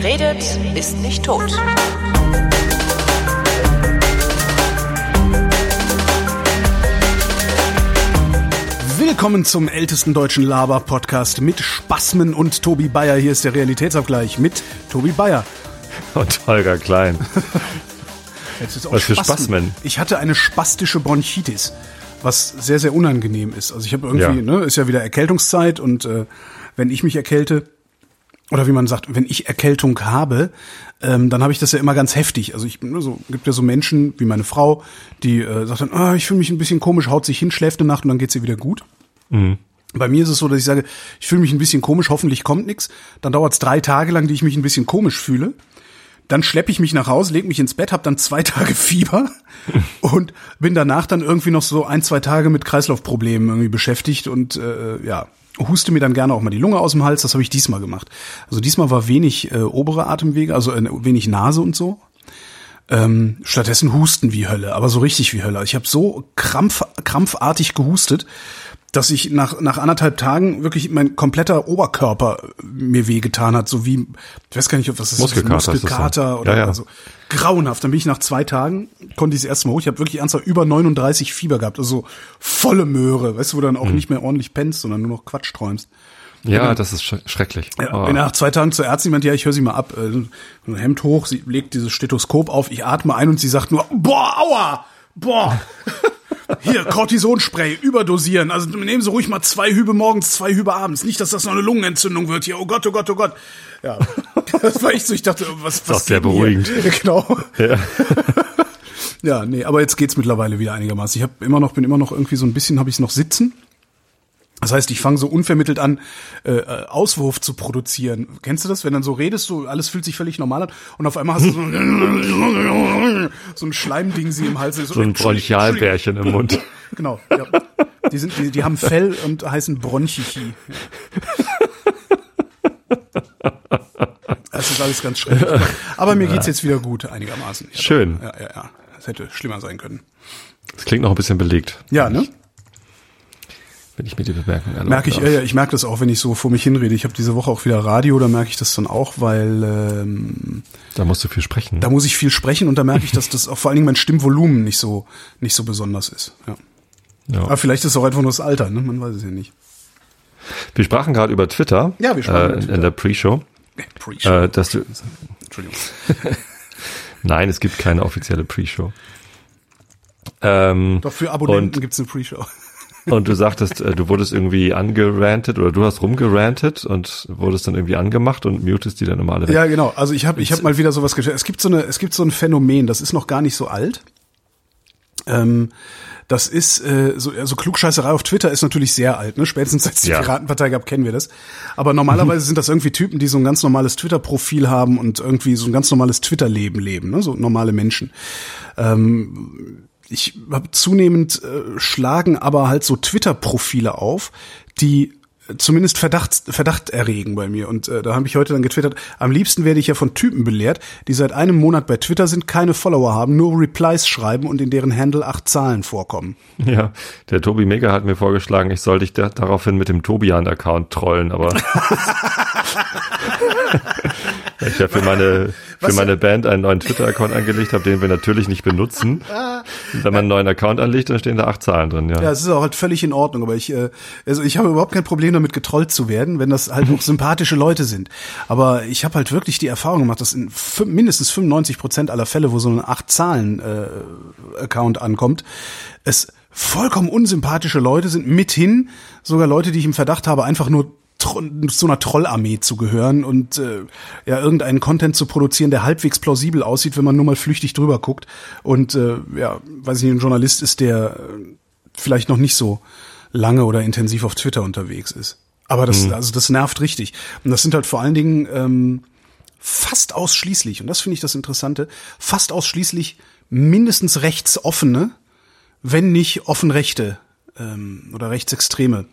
Wer redet, ist nicht tot. Willkommen zum ältesten deutschen Laber-Podcast mit Spasmen und Tobi Bayer. Hier ist der Realitätsabgleich mit Tobi Bayer. Und Holger Klein. Jetzt ist auch Was für Spasmen. Spasmen? Ich hatte eine spastische Bronchitis, was sehr, sehr unangenehm ist. Also ich habe irgendwie, Ja. ne, ist ja wieder Erkältungszeit und äh, wenn ich mich erkälte, oder wie man sagt, wenn ich Erkältung habe, ähm, dann habe ich das ja immer ganz heftig. Also ich ne, so gibt ja so Menschen wie meine Frau, die äh, sagt dann, ah, ich fühle mich ein bisschen komisch, haut sich hin, schläft eine Nacht und dann geht's ihr wieder gut. Bei mir ist es so, dass ich sage, ich fühle mich ein bisschen komisch, hoffentlich kommt nichts. Dann dauert es drei Tage lang, die ich mich ein bisschen komisch fühle. Dann schleppe ich mich nach Hause, lege mich ins Bett, habe dann zwei Tage Fieber und bin danach dann irgendwie noch so ein, zwei Tage mit Kreislaufproblemen irgendwie beschäftigt und äh, ja, huste mir dann gerne auch mal die Lunge aus dem Hals. Das habe ich diesmal gemacht. Also diesmal war wenig äh, obere Atemwege, also äh, wenig Nase und so. Ähm, stattdessen husten wie Hölle, aber so richtig wie Hölle. Ich habe so krampf, krampfartig gehustet, dass ich nach, nach anderthalb Tagen wirklich mein kompletter Oberkörper mir wehgetan hat, so wie, ich weiß gar nicht, ob was das Muskelkater ist ist, das Muskelkater oder Ja, ja. also grauenhaft. Dann bin ich nach zwei Tagen, konnte ich das erste Mal hoch. Ich habe wirklich ernsthaft über 39 Fieber gehabt, also so volle Möhre, weißt du, wo du dann Mhm. auch nicht mehr ordentlich pennst, sondern nur noch Quatsch träumst. Ja, das ist sch schrecklich. Ja, Oh. nach zwei Tagen zur Ärztin, meinte, ja, ich höre sie mal ab. Äh, ein Hemd hoch, sie legt dieses Stethoskop auf, ich atme ein und sie sagt nur, boah, aua, boah. Hier, Cortisonspray, überdosieren. Also nehmen Sie ruhig mal zwei Hübe morgens, zwei Hübe abends. Nicht, dass das noch eine Lungenentzündung wird hier. Oh Gott, oh Gott, oh Gott. Ja, das war echt so. Ich dachte, was, was sehr geht denn hier? beruhigend. Ja, genau. Ja. Ja, nee, aber jetzt geht's mittlerweile wieder einigermaßen. Ich habe immer noch, bin immer noch irgendwie so ein bisschen, habe ich noch sitzen. Das heißt, ich fange so unvermittelt an, äh, äh, Auswurf zu produzieren. Kennst du das, wenn dann so redest, du alles fühlt sich völlig normal an und auf einmal hast du so, ein- so ein Schleimding sie im Hals. So ein Bronchialbärchen im Mund. Genau. Ja. Die sind, die, die haben Fell und heißen Bronchichi. Das ist alles ganz schrecklich. Aber mir geht's jetzt wieder gut, einigermaßen. Schön. Ja, ja, ja. Das hätte schlimmer sein können. Das klingt noch ein bisschen belegt. Ja, ne? Wenn ich mir die Bemerkung erlaube. Merke ich, ja, ja, ich merke das auch, wenn ich so vor mich hinrede. Ich habe diese Woche auch wieder Radio, da merke ich das dann auch, weil ähm, Da musst du viel sprechen. da muss ich viel sprechen und da merke ich, dass das auch vor allen Dingen mein Stimmvolumen nicht so nicht so besonders ist. Ja. Ja. Aber vielleicht ist es auch einfach nur das Alter, ne? Man weiß es ja nicht. Wir sprachen gerade über Twitter. Ja, wir sprachen äh, über in- Twitter. In der Pre-Show. Pre-Show. Äh, dass du, Entschuldigung. nein, es gibt keine offizielle Pre-Show. Ähm, Doch für Abonnenten Und- gibt's eine Pre-Show. Und du sagtest, äh, du wurdest irgendwie angerantet oder du hast rumgerantet und wurdest dann irgendwie angemacht und mutest die dann immer alle weg. Ja, genau. Also ich habe ich hab mal wieder sowas gestellt. Es gibt so eine, es gibt so ein Phänomen, das ist noch gar nicht so alt. Ähm, das ist äh, so also Klugscheißerei auf Twitter ist natürlich sehr alt, ne? Spätestens seit es die Ja. Piratenpartei gab, kennen wir das. Aber normalerweise sind das irgendwie Typen, die so ein ganz normales Twitter-Profil haben und irgendwie so ein ganz normales Twitter-Leben leben, ne? So normale Menschen. Ähm, ich habe zunehmend äh, schlagen aber halt so Twitter-Profile auf, die zumindest Verdacht, Verdacht erregen bei mir. Und äh, da habe ich heute dann getwittert, am liebsten werde ich ja von Typen belehrt, die seit einem Monat bei Twitter sind, keine Follower haben, nur Replies schreiben und in deren Handle acht Zahlen vorkommen. Ja, der Tobi Mega hat mir vorgeschlagen, ich soll dich da, daraufhin mit dem Tobian-Account trollen, aber ich habe für meine für Was- meine Band einen neuen Twitter-Account angelegt habe, den wir natürlich nicht benutzen. Und wenn man einen neuen Account anlegt, dann stehen da acht Zahlen drin, ja. Ja, es ist auch halt völlig in Ordnung, aber ich, äh, also ich habe überhaupt kein Problem damit, getrollt zu werden, wenn das halt auch sympathische Leute sind. Aber ich habe halt wirklich die Erfahrung gemacht, dass in mindestens 95 Prozent aller Fälle, wo so ein Acht-Zahlen-Account ankommt, es vollkommen unsympathische Leute sind, mithin sogar Leute, die ich im Verdacht habe, einfach nur zu einer Trollarmee zu gehören und äh, ja irgendeinen Content zu produzieren, der halbwegs plausibel aussieht, wenn man nur mal flüchtig drüber guckt und äh, ja, weiß ich nicht, ein Journalist ist, der äh, vielleicht noch nicht so lange oder intensiv auf Twitter unterwegs ist. Aber das, also das nervt richtig. Und das sind halt vor allen Dingen ähm, fast ausschließlich, und das finde ich das Interessante, fast ausschließlich mindestens rechtsoffene, wenn nicht offen rechte ähm, oder rechtsextreme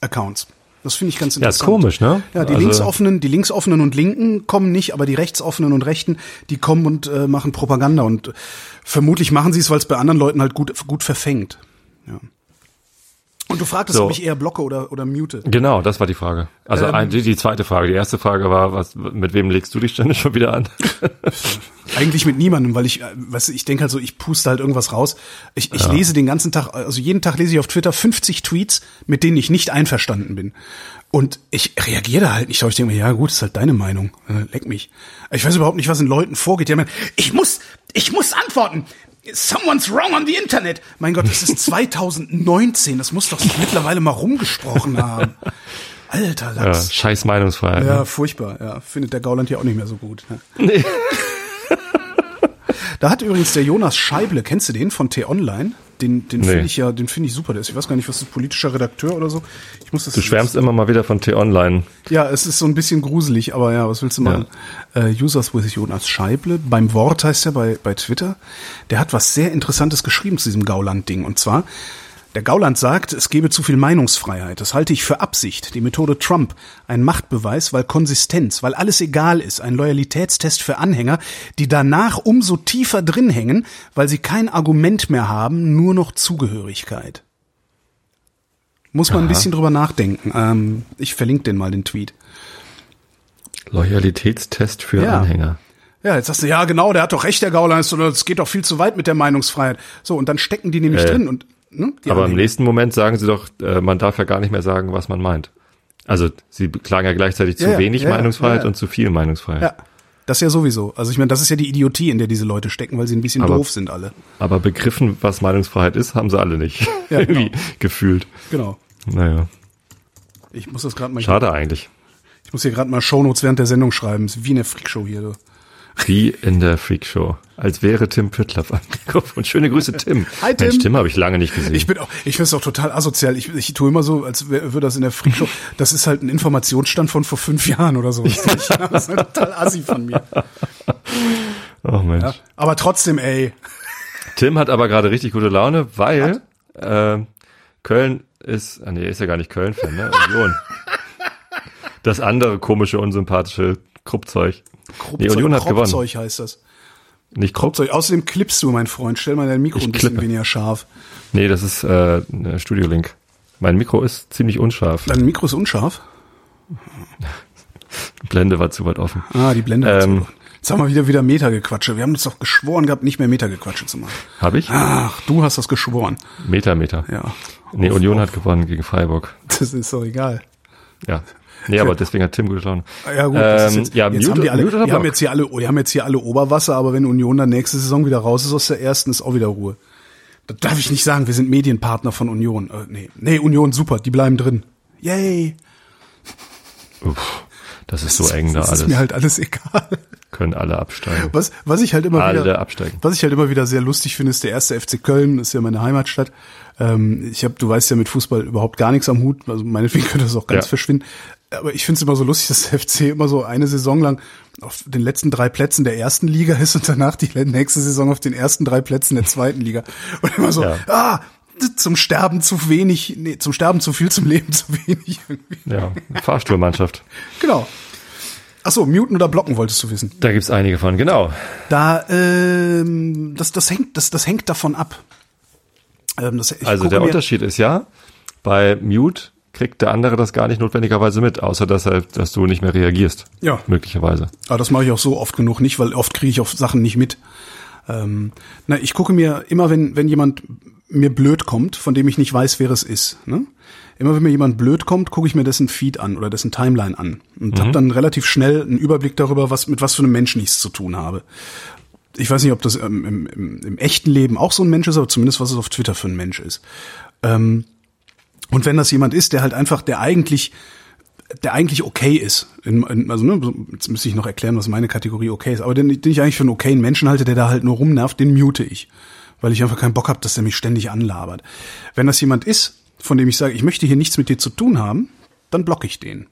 Accounts. Das finde ich ganz Ja, ist interessant. komisch, ne? Ja, die Also- linksoffenen, die linksoffenen und Linken kommen nicht, aber die rechtsoffenen und Rechten, die kommen und äh, machen Propaganda und vermutlich machen sie es, weil es bei anderen Leuten halt gut gut verfängt. Ja. Und du fragtest, So. ob ich eher blocke oder, oder mute. Genau, das war die Frage. Also Ähm. ein, die, die zweite Frage. Die erste Frage war, was, mit wem legst du dich ständig schon wieder an? Eigentlich mit niemandem, weil ich, äh, du, ich denke halt so, ich puste halt irgendwas raus. Ich, ich lese den ganzen Tag, also jeden Tag lese ich auf Twitter 50 Tweets, mit denen ich nicht einverstanden bin. Und ich reagiere da halt nicht drauf. Ich denke mir, ja gut, ist halt deine Meinung. Äh, Leck mich. Ich weiß überhaupt nicht, was in Leuten vorgeht. Die haben, ich muss, ich muss antworten. Someone's wrong on the Internet. Mein Gott, das ist 2019. Das muss doch sich mittlerweile mal rumgesprochen haben. Alter Ja, Lachs. scheiß Meinungsfreiheit. Ja, ne? furchtbar. Ja, findet der Gauland ja auch nicht mehr so gut. Ne? Nee. Da hat übrigens der Jonas Scheible, kennst du den von T-Online? Den, den Nee. finde ich ja, den finde ich super. Der ist, ich weiß gar nicht, was ist politischer Redakteur oder so. Ich muss das. Du schwärmst immer mal wieder von T-Online. Ja, es ist so ein bisschen gruselig, aber ja, was willst du machen? Äh, Users with Jonas Scheible, beim Wort heißt er bei, bei Twitter. Der hat was sehr Interessantes geschrieben zu diesem Gauland-Ding. Und zwar, der Gauland sagt, es gebe zu viel Meinungsfreiheit. Das halte ich für Absicht. Die Methode Trump. Ein Machtbeweis, weil Konsistenz, weil alles egal ist. Ein Loyalitätstest für Anhänger, die danach umso tiefer drin hängen, weil sie kein Argument mehr haben, nur noch Zugehörigkeit. Muss man ein Aha. bisschen drüber nachdenken. Ähm, ich verlinke den mal, den Tweet. Loyalitätstest für Ja. Anhänger. Ja, jetzt sagst du, ja genau, der hat doch recht, der Gauland, es geht doch viel zu weit mit der Meinungsfreiheit. So, und dann stecken die nämlich Äh, drin und ne, Aber im Anhänger. nächsten Moment sagen sie doch, äh, man darf ja gar nicht mehr sagen, was man meint. Also sie klagen ja gleichzeitig zu Ja, wenig ja, Meinungsfreiheit ja, und zu viel Meinungsfreiheit. Ja, das ja sowieso. Also ich meine, das ist ja die Idiotie, in der diese Leute stecken, weil sie ein bisschen Aber- doof sind alle. Aber begriffen, was Meinungsfreiheit ist, haben sie alle nicht. Ja, Irgendwie genau. gefühlt. Genau. Naja, Ich muss das gerade mal, schade eigentlich. ich muss hier gerade mal Shownotes während der Sendung schreiben. Ist wie eine Freakshow hier. Du. Wie in der Freakshow. Als wäre Tim Püttlaff am Mikrofon. Schöne Grüße, Tim. Hi, Tim. Mensch, Tim habe ich lange nicht gesehen. Ich bin auch, ich finde es auch total asozial. Ich, ich tue immer so, als würde das in der Freakshow. Das ist halt ein Informationsstand von vor fünf Jahren oder so. Das ist das ist halt total assi von mir. oh Mensch. Ja. Aber trotzdem, ey. Tim hat aber gerade richtig gute Laune, weil äh, Köln ist, ah nee, ist ja gar nicht Köln-Fan, ne? Union. Das andere komische, unsympathische Kruppzeug. Nee, Union hat gewonnen. Kropfzeug heißt das. Nicht Krupp, Kropfzeug. Außerdem klippst du, mein Freund. Stell mal dein Mikro Ich ein bisschen klippe. weniger scharf. nee, das ist äh, ne, Studio-Link. Mein Mikro ist ziemlich unscharf. Dein Mikro ist unscharf. Blende war zu weit offen. Ah, die Blende. Ähm. Ähm, Jetzt haben wir wieder wieder Meta-Gequatsche. Wir haben uns doch geschworen gehabt, nicht mehr Meta-Gequatsche zu machen. Habe ich? Ach, du hast das geschworen. Meter, Meter. Ja. Nee, Auf- Union auf- hat gewonnen gegen Freiburg. Das ist doch egal. Ja. Nee, aber deswegen hat Tim gute Laune. Ja gut, das Ähm, jetzt, ja, jetzt Mute- haben die alle, die haben Block? jetzt hier alle, die haben jetzt hier alle Oberwasser, aber wenn Union dann nächste Saison wieder raus ist aus der ersten, ist auch wieder Ruhe. Das darf ich nicht sagen, wir sind Medienpartner von Union. Äh, nee, nee, Union super, die bleiben drin. Yay. Uff, das ist so eng da das alles. ist mir halt alles egal. Können alle absteigen. Was, was ich halt immer Alle wieder, absteigen. was ich halt immer wieder sehr lustig finde, ist der erste FC Köln, das ist ja meine Heimatstadt. Ähm, ich habe, du weißt ja mit Fußball überhaupt gar nichts am Hut, also meinetwegen könnte das auch ganz Ja. verschwinden. Aber ich finde es immer so lustig, dass der FC immer so eine Saison lang auf den letzten drei Plätzen der ersten Liga ist und danach die nächste Saison auf den ersten drei Plätzen der zweiten Liga. Und immer so, Ja. ah, zum Sterben zu wenig, nee, zum Sterben zu viel, zum Leben zu wenig. irgendwie. Ja, Fahrstuhlmannschaft. Genau. Ach so, muten oder blocken wolltest du wissen. Da gibt's einige von, genau. Da, ähm, das, das hängt, das, das hängt davon ab. Ähm, das, Also der Unterschied ist ja, bei Mute kriegt der andere das gar nicht notwendigerweise mit, außer dass er, dass du nicht mehr reagierst. Ja. Möglicherweise. Aber das mache ich auch so oft genug nicht, weil oft kriege ich auf Sachen nicht mit. Ähm, na, ich gucke mir immer, wenn, wenn jemand mir blöd kommt, von dem ich nicht weiß, wer es ist. Ne? Immer wenn mir jemand blöd kommt, gucke ich mir dessen Feed an oder dessen Timeline an und Mhm. habe dann relativ schnell einen Überblick darüber, was mit was für einem Menschen ich es zu tun habe. Ich weiß nicht, ob das ähm, im, im, im echten Leben auch so ein Mensch ist, aber zumindest was es auf Twitter für ein Mensch ist. Ähm, und wenn das jemand ist, der halt einfach, der eigentlich der eigentlich okay ist. In, in, also ne, jetzt müsste ich noch erklären, was meine Kategorie okay ist. Aber den, den ich eigentlich für einen okayen Menschen halte, der da halt nur rumnervt, den mute ich. Weil ich einfach keinen Bock habe, dass der mich ständig anlabert. Wenn das jemand ist, von dem ich sage, ich möchte hier nichts mit dir zu tun haben, dann blocke ich den.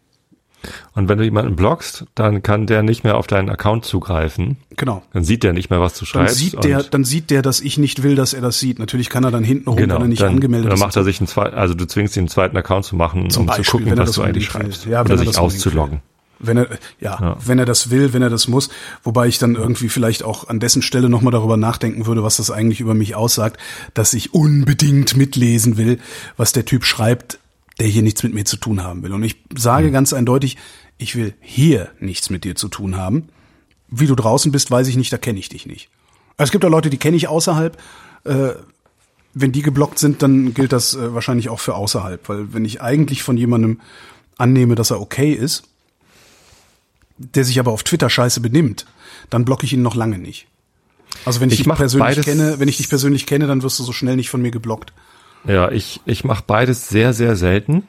Und wenn du jemanden blockst, dann kann der nicht mehr auf deinen Account zugreifen. Genau. Dann sieht der nicht mehr, was du Dann schreibst. sieht der, dann sieht der, dass ich nicht will, dass er das sieht. Natürlich kann er dann hinten rum, genau, wenn er nicht dann, angemeldet dann ist. macht er sich einen zweiten, also du zwingst ihn einen zweiten Account zu machen, Zum um Beispiel, zu gucken, was du eigentlich schreibst. Ja, Oder er sich auszuloggen. Wenn er, ja, ja, wenn er das will, wenn er das muss, wobei ich dann irgendwie vielleicht auch an dessen Stelle nochmal darüber nachdenken würde, was das eigentlich über mich aussagt, dass ich unbedingt mitlesen will, was der Typ schreibt, der hier nichts mit mir zu tun haben will. Und ich sage mhm. ganz eindeutig, ich will hier nichts mit dir zu tun haben. Wie du draußen bist, weiß ich nicht, da kenne ich dich nicht. Es gibt auch Leute, die kenne ich außerhalb. Äh, wenn die geblockt sind, dann gilt das äh, wahrscheinlich auch für außerhalb, weil wenn ich eigentlich von jemandem annehme, dass er okay ist, der sich aber auf Twitter scheiße benimmt, dann blocke ich ihn noch lange nicht. Also wenn ich, ich dich persönlich kenne, wenn ich dich persönlich kenne, dann wirst du so schnell nicht von mir geblockt. Ja, ich, ich mache beides sehr, sehr selten.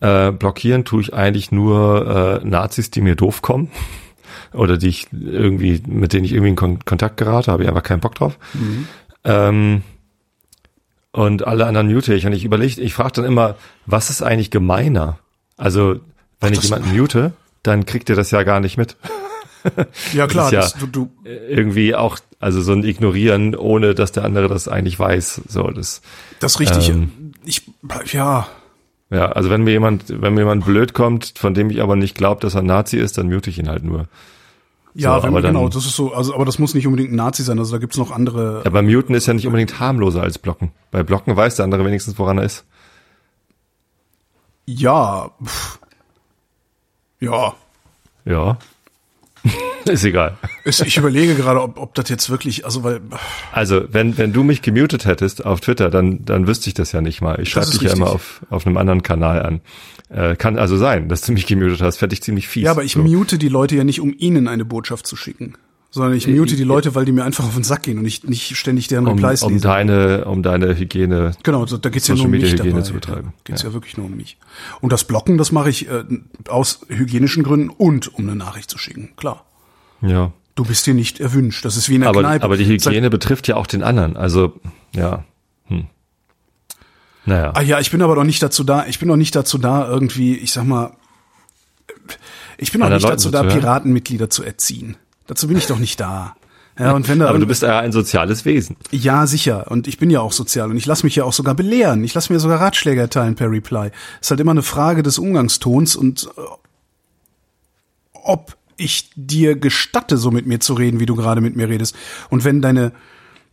Äh, blockieren tue ich eigentlich nur äh, Nazis, die mir doof kommen. Oder die ich irgendwie, mit denen ich irgendwie in Kon Kontakt gerate, habe ich einfach keinen Bock drauf. Mhm. Ähm, und alle anderen mute ich. Und ich überlege, ich frage dann immer, was ist eigentlich gemeiner? Also, wenn Ach, ich jemanden mute, dann kriegt ihr das ja gar nicht mit. Ja klar, ja das, du, du irgendwie auch, also so ein Ignorieren, ohne dass der andere das eigentlich weiß. So, das. Das ist richtig. Ähm, ich, ja. Ja, also wenn mir jemand, wenn mir jemand blöd kommt, von dem ich aber nicht glaube, dass er Nazi ist, dann mute ich ihn halt nur. Ja, so, wenn, dann, genau, das ist so, also aber das muss nicht unbedingt ein Nazi sein, also da gibt's noch andere. Ja, beim Muten ist ja nicht unbedingt harmloser als Blocken. Bei Blocken weiß der andere wenigstens, woran er ist. Ja. Pff. Ja. Ja. ist egal. Ich überlege gerade, ob, ob das jetzt wirklich, also weil. Also, wenn, wenn du mich gemutet hättest auf Twitter, dann, dann wüsste ich das ja nicht mal. Ich schreibe dich richtig. ja immer auf, auf einem anderen Kanal an. Äh, kann also sein, dass du mich gemutet hast, fände ich ziemlich fies. Ja, aber ich so. mute die Leute ja nicht, um ihnen eine Botschaft zu schicken sondern ich mute die Leute, weil die mir einfach auf den Sack gehen und ich nicht ständig deren Replies um, um deine, um deine Hygiene. Genau, da geht's ja nur um mich Hygiene dabei. zu betreiben. Da geht's ja. ja. wirklich nur um mich. Und das Blocken, das mache ich äh, aus hygienischen Gründen und um eine Nachricht zu schicken. Klar. Ja. Du bist hier nicht erwünscht. Das ist wie in der aber, Kneipe. Aber die Hygiene Seit, betrifft ja auch den anderen. Also, ja. Hm. Naja. Ah ja, ich bin aber doch nicht dazu da, ich bin doch nicht dazu da, irgendwie, ich sag mal, ich bin doch nicht dazu da, Piratenmitglieder zu erziehen. Dazu bin ich doch nicht da. Ja, und wenn da Aber du bist ja ein soziales Wesen. Ja, sicher. Und ich bin ja auch sozial. Und ich lasse mich ja auch sogar belehren. Ich lasse mir sogar Ratschläge erteilen per Reply. ist halt immer eine Frage des Umgangstons und äh, ob ich dir gestatte, so mit mir zu reden, wie du gerade mit mir redest. Und wenn deine,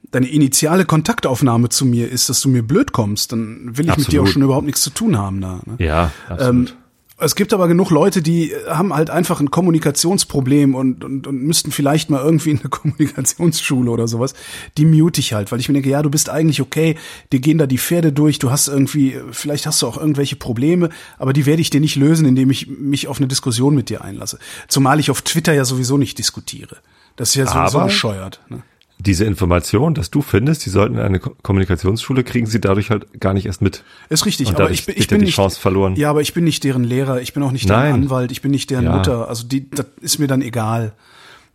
deine initiale Kontaktaufnahme zu mir ist, dass du mir blöd kommst, dann will ich absolut. mit dir auch schon überhaupt nichts zu tun haben da. Ne? Ja, absolut. Ähm, es gibt aber genug Leute, die haben halt einfach ein Kommunikationsproblem und, und, und müssten vielleicht mal irgendwie in eine Kommunikationsschule oder sowas. Die mute ich halt, weil ich mir denke, ja, du bist eigentlich okay, dir gehen da die Pferde durch, du hast irgendwie, vielleicht hast du auch irgendwelche Probleme, aber die werde ich dir nicht lösen, indem ich mich auf eine Diskussion mit dir einlasse. Zumal ich auf Twitter ja sowieso nicht diskutiere. Das ist ja sowieso aber, bescheuert. Ne? Diese Information, dass du findest, die sollten eine Kommunikationsschule, kriegen sie dadurch halt gar nicht erst mit. Ist richtig, Und aber ich bin, ich bin die nicht, Chance verloren. Ja, aber ich bin nicht deren Lehrer, ich bin auch nicht deren Nein. Anwalt, ich bin nicht deren ja. Mutter. Also die, das ist mir dann egal.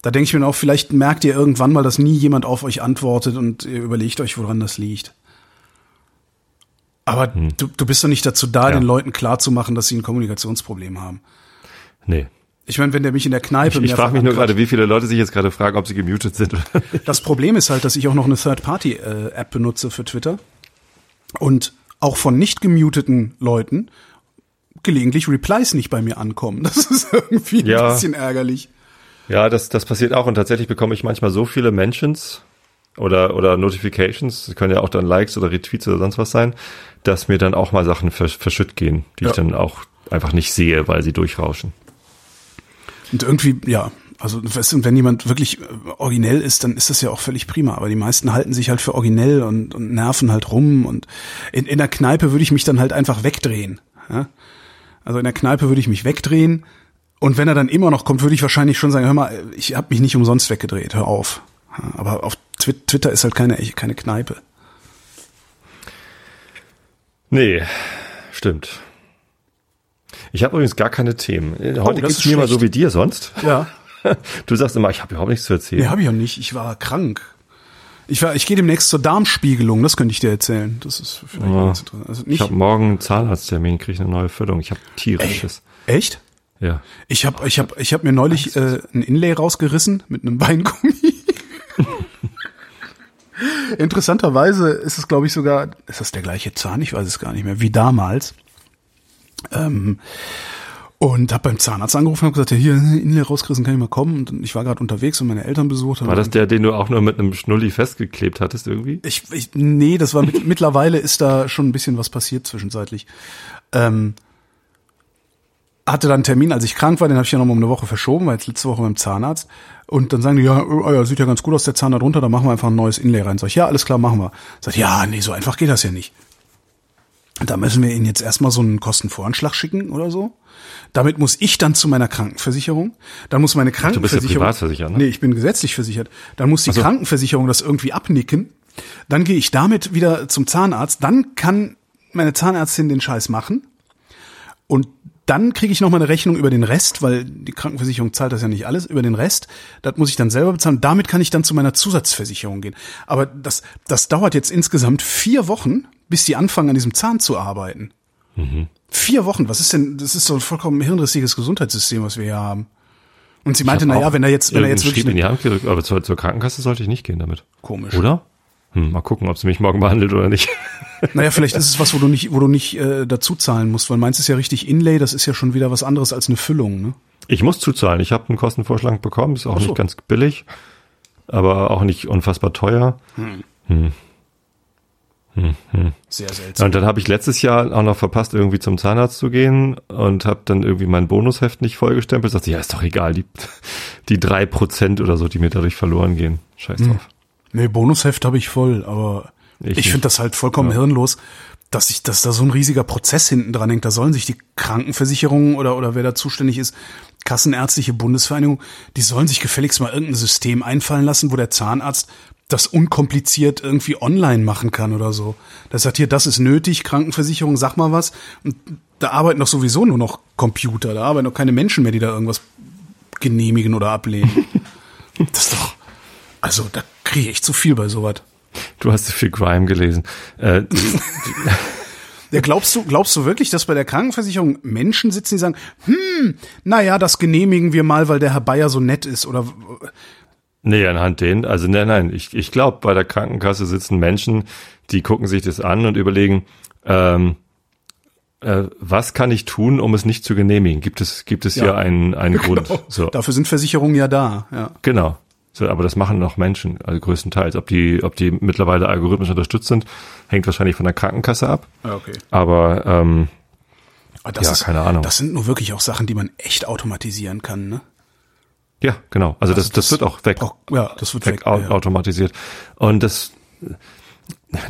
Da denke ich mir auch, vielleicht merkt ihr irgendwann mal, dass nie jemand auf euch antwortet und ihr überlegt euch, woran das liegt. Aber hm. du, du bist doch nicht dazu da, ja. den Leuten klarzumachen, dass sie ein Kommunikationsproblem haben. Nee. Ich meine, wenn der mich in der Kneipe. Ich, ich frage mich nur gerade, wie viele Leute sich jetzt gerade fragen, ob sie gemutet sind. das Problem ist halt, dass ich auch noch eine Third-Party-App benutze für Twitter und auch von nicht gemuteten Leuten gelegentlich Replies nicht bei mir ankommen. Das ist irgendwie ja. ein bisschen ärgerlich. Ja, das, das passiert auch und tatsächlich bekomme ich manchmal so viele Mentions oder, oder Notifications, das können ja auch dann Likes oder Retweets oder sonst was sein, dass mir dann auch mal Sachen verschütt gehen, die ja. ich dann auch einfach nicht sehe, weil sie durchrauschen. Und irgendwie, ja, also wenn jemand wirklich äh, originell ist, dann ist das ja auch völlig prima. Aber die meisten halten sich halt für originell und, und nerven halt rum. Und in, in der Kneipe würde ich mich dann halt einfach wegdrehen. Ja? Also in der Kneipe würde ich mich wegdrehen. Und wenn er dann immer noch kommt, würde ich wahrscheinlich schon sagen, hör mal, ich habe mich nicht umsonst weggedreht, hör auf. Aber auf Twitter ist halt keine, keine Kneipe. Nee, stimmt. Ich habe übrigens gar keine Themen. Heute oh, geht's mir mal so wie dir sonst. Ja. Du sagst immer, ich habe überhaupt nichts zu erzählen. Nee, habe ich ja nicht. Ich war krank. Ich war, ich gehe demnächst zur Darmspiegelung, das könnte ich dir erzählen. Das ist vielleicht ja. ganz interessant. Also nicht ich habe morgen einen Zahnarzttermin, kriege eine neue Füllung. Ich habe tierisches. Ey, echt? Ja. Ich habe ich hab, ich hab mir neulich äh, ein Inlay rausgerissen mit einem Weingummi. Interessanterweise ist es, glaube ich, sogar, ist das der gleiche Zahn? Ich weiß es gar nicht mehr, wie damals. Ähm, Und habe beim Zahnarzt angerufen und gesagt, ja, hier, Inlay rausgerissen, kann ich mal kommen? Und ich war gerade unterwegs und meine Eltern besucht. War das der, den du auch nur mit einem Schnulli festgeklebt hattest irgendwie? Ich, ich nee, das war mit, mittlerweile ist da schon ein bisschen was passiert zwischenzeitlich. Ähm, hatte dann einen Termin, als ich krank war, den habe ich ja noch mal um eine Woche verschoben, war jetzt letzte Woche beim Zahnarzt. Und dann sagen die, ja, oh, ja, sieht ja ganz gut aus, der Zahn da drunter, da machen wir einfach ein neues Inlay rein. Sag ich, ja, alles klar, machen wir. Sagt, ja, nee, so einfach geht das ja nicht. Da müssen wir Ihnen jetzt erstmal so einen Kostenvoranschlag schicken oder so. Damit muss ich dann zu meiner Krankenversicherung. Dann muss meine Krankenversicherung. Du bist ja privatversichert, ne? Nee, ich bin gesetzlich versichert. Dann muss die so. Krankenversicherung das irgendwie abnicken. Dann gehe ich damit wieder zum Zahnarzt. Dann kann meine Zahnärztin den Scheiß machen. Und dann kriege ich noch mal eine Rechnung über den Rest, weil die Krankenversicherung zahlt das ja nicht alles, über den Rest. Das muss ich dann selber bezahlen. Damit kann ich dann zu meiner Zusatzversicherung gehen. Aber das, das dauert jetzt insgesamt vier Wochen, bis die anfangen, an diesem Zahn zu arbeiten. Mhm. Vier Wochen, was ist denn, das ist so ein vollkommen hirnrissiges Gesundheitssystem, was wir hier haben. Und sie meinte, na ja, wenn er jetzt, wenn er jetzt wirklich. in die Hand gerückt, aber zur, zur Krankenkasse sollte ich nicht gehen damit. Komisch. Oder? Hm, mal gucken, ob sie mich morgen behandelt oder nicht. Naja, vielleicht ist es was, wo du nicht, wo du nicht äh, dazu zahlen musst, weil meins ist ja richtig Inlay, das ist ja schon wieder was anderes als eine Füllung, ne? Ich muss zuzahlen. Ich habe einen Kostenvorschlag bekommen, ist auch so. nicht ganz billig, aber auch nicht unfassbar teuer. Hm. Hm. Hm, hm. Sehr seltsam. Und dann habe ich letztes Jahr auch noch verpasst, irgendwie zum Zahnarzt zu gehen und habe dann irgendwie mein Bonusheft nicht vollgestempelt. Sagte, ja, ist doch egal, die, die drei Prozent oder so, die mir dadurch verloren gehen. Scheiß hm. Nee, Bonusheft habe ich voll, aber ich, ich finde das halt vollkommen ja. hirnlos, dass sich, dass da so ein riesiger Prozess hinten dran hängt. Da sollen sich die Krankenversicherungen oder, oder wer da zuständig ist, Kassenärztliche Bundesvereinigung, die sollen sich gefälligst mal irgendein System einfallen lassen, wo der Zahnarzt das unkompliziert irgendwie online machen kann oder so. Das sagt hier, das ist nötig, Krankenversicherung, sag mal was. Und da arbeiten doch sowieso nur noch Computer, da arbeiten doch keine Menschen mehr, die da irgendwas genehmigen oder ablehnen. das ist doch, also da kriege ich zu viel bei sowas. Du hast viel Grime gelesen. Äh, ja, glaubst du, glaubst du wirklich, dass bei der Krankenversicherung Menschen sitzen, die sagen, hm, naja, das genehmigen wir mal, weil der Herr Bayer so nett ist oder Nee, anhand denen, also nein, nein, ich, ich glaube, bei der Krankenkasse sitzen Menschen, die gucken sich das an und überlegen, ähm, äh, was kann ich tun, um es nicht zu genehmigen? Gibt es, gibt es ja. hier einen, einen genau. Grund? So. Dafür sind Versicherungen ja da, ja. Genau. So, aber das machen noch Menschen, also größtenteils. Ob die, ob die mittlerweile algorithmisch unterstützt sind, hängt wahrscheinlich von der Krankenkasse ab. Ah, okay. Aber ähm, aber ja, ist, keine Ahnung. Das sind nur wirklich auch Sachen, die man echt automatisieren kann, ne? Ja, genau. Also, also das, das, das, wird auch weg. Auch, ja, das wird weg, weg ja. automatisiert. Und das,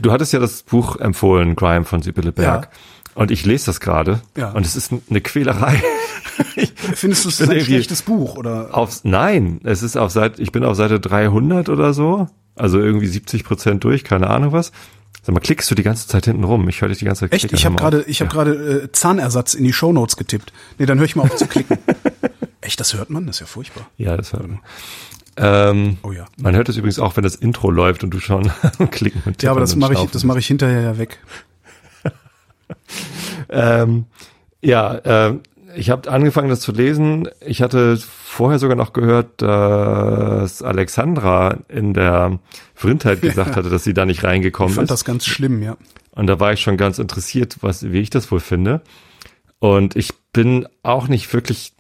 du hattest ja das Buch empfohlen, Grime von Sibylle Berg. Ja. Und ich lese das gerade. Ja. Und es ist eine Quälerei. Findest du es ein schlechtes Buch oder? Auf, nein, es ist auf Seite, ich bin auf Seite 300 oder so. Also irgendwie 70 Prozent durch, keine Ahnung was. Sag mal, klickst du die ganze Zeit hinten rum? Ich höre dich die ganze Zeit Echt? Ich habe gerade, ich habe ja. gerade äh, Zahnersatz in die Shownotes getippt. Nee, dann höre ich mal auf zu klicken. Echt, das hört man? Das ist ja furchtbar. Ja, das hört man. Ähm, oh ja. Man hört es übrigens auch, wenn das Intro läuft und du schon klicken und Ja, aber das mache ich, das mache ich hinterher ja weg. Ähm, ja, äh, ich habe angefangen, das zu lesen. Ich hatte vorher sogar noch gehört, dass Alexandra in der Vrindheit gesagt ja. hatte, dass sie da nicht reingekommen ich fand ist. das ganz schlimm, ja. Und da war ich schon ganz interessiert, was, wie ich das wohl finde. Und ich bin auch nicht wirklich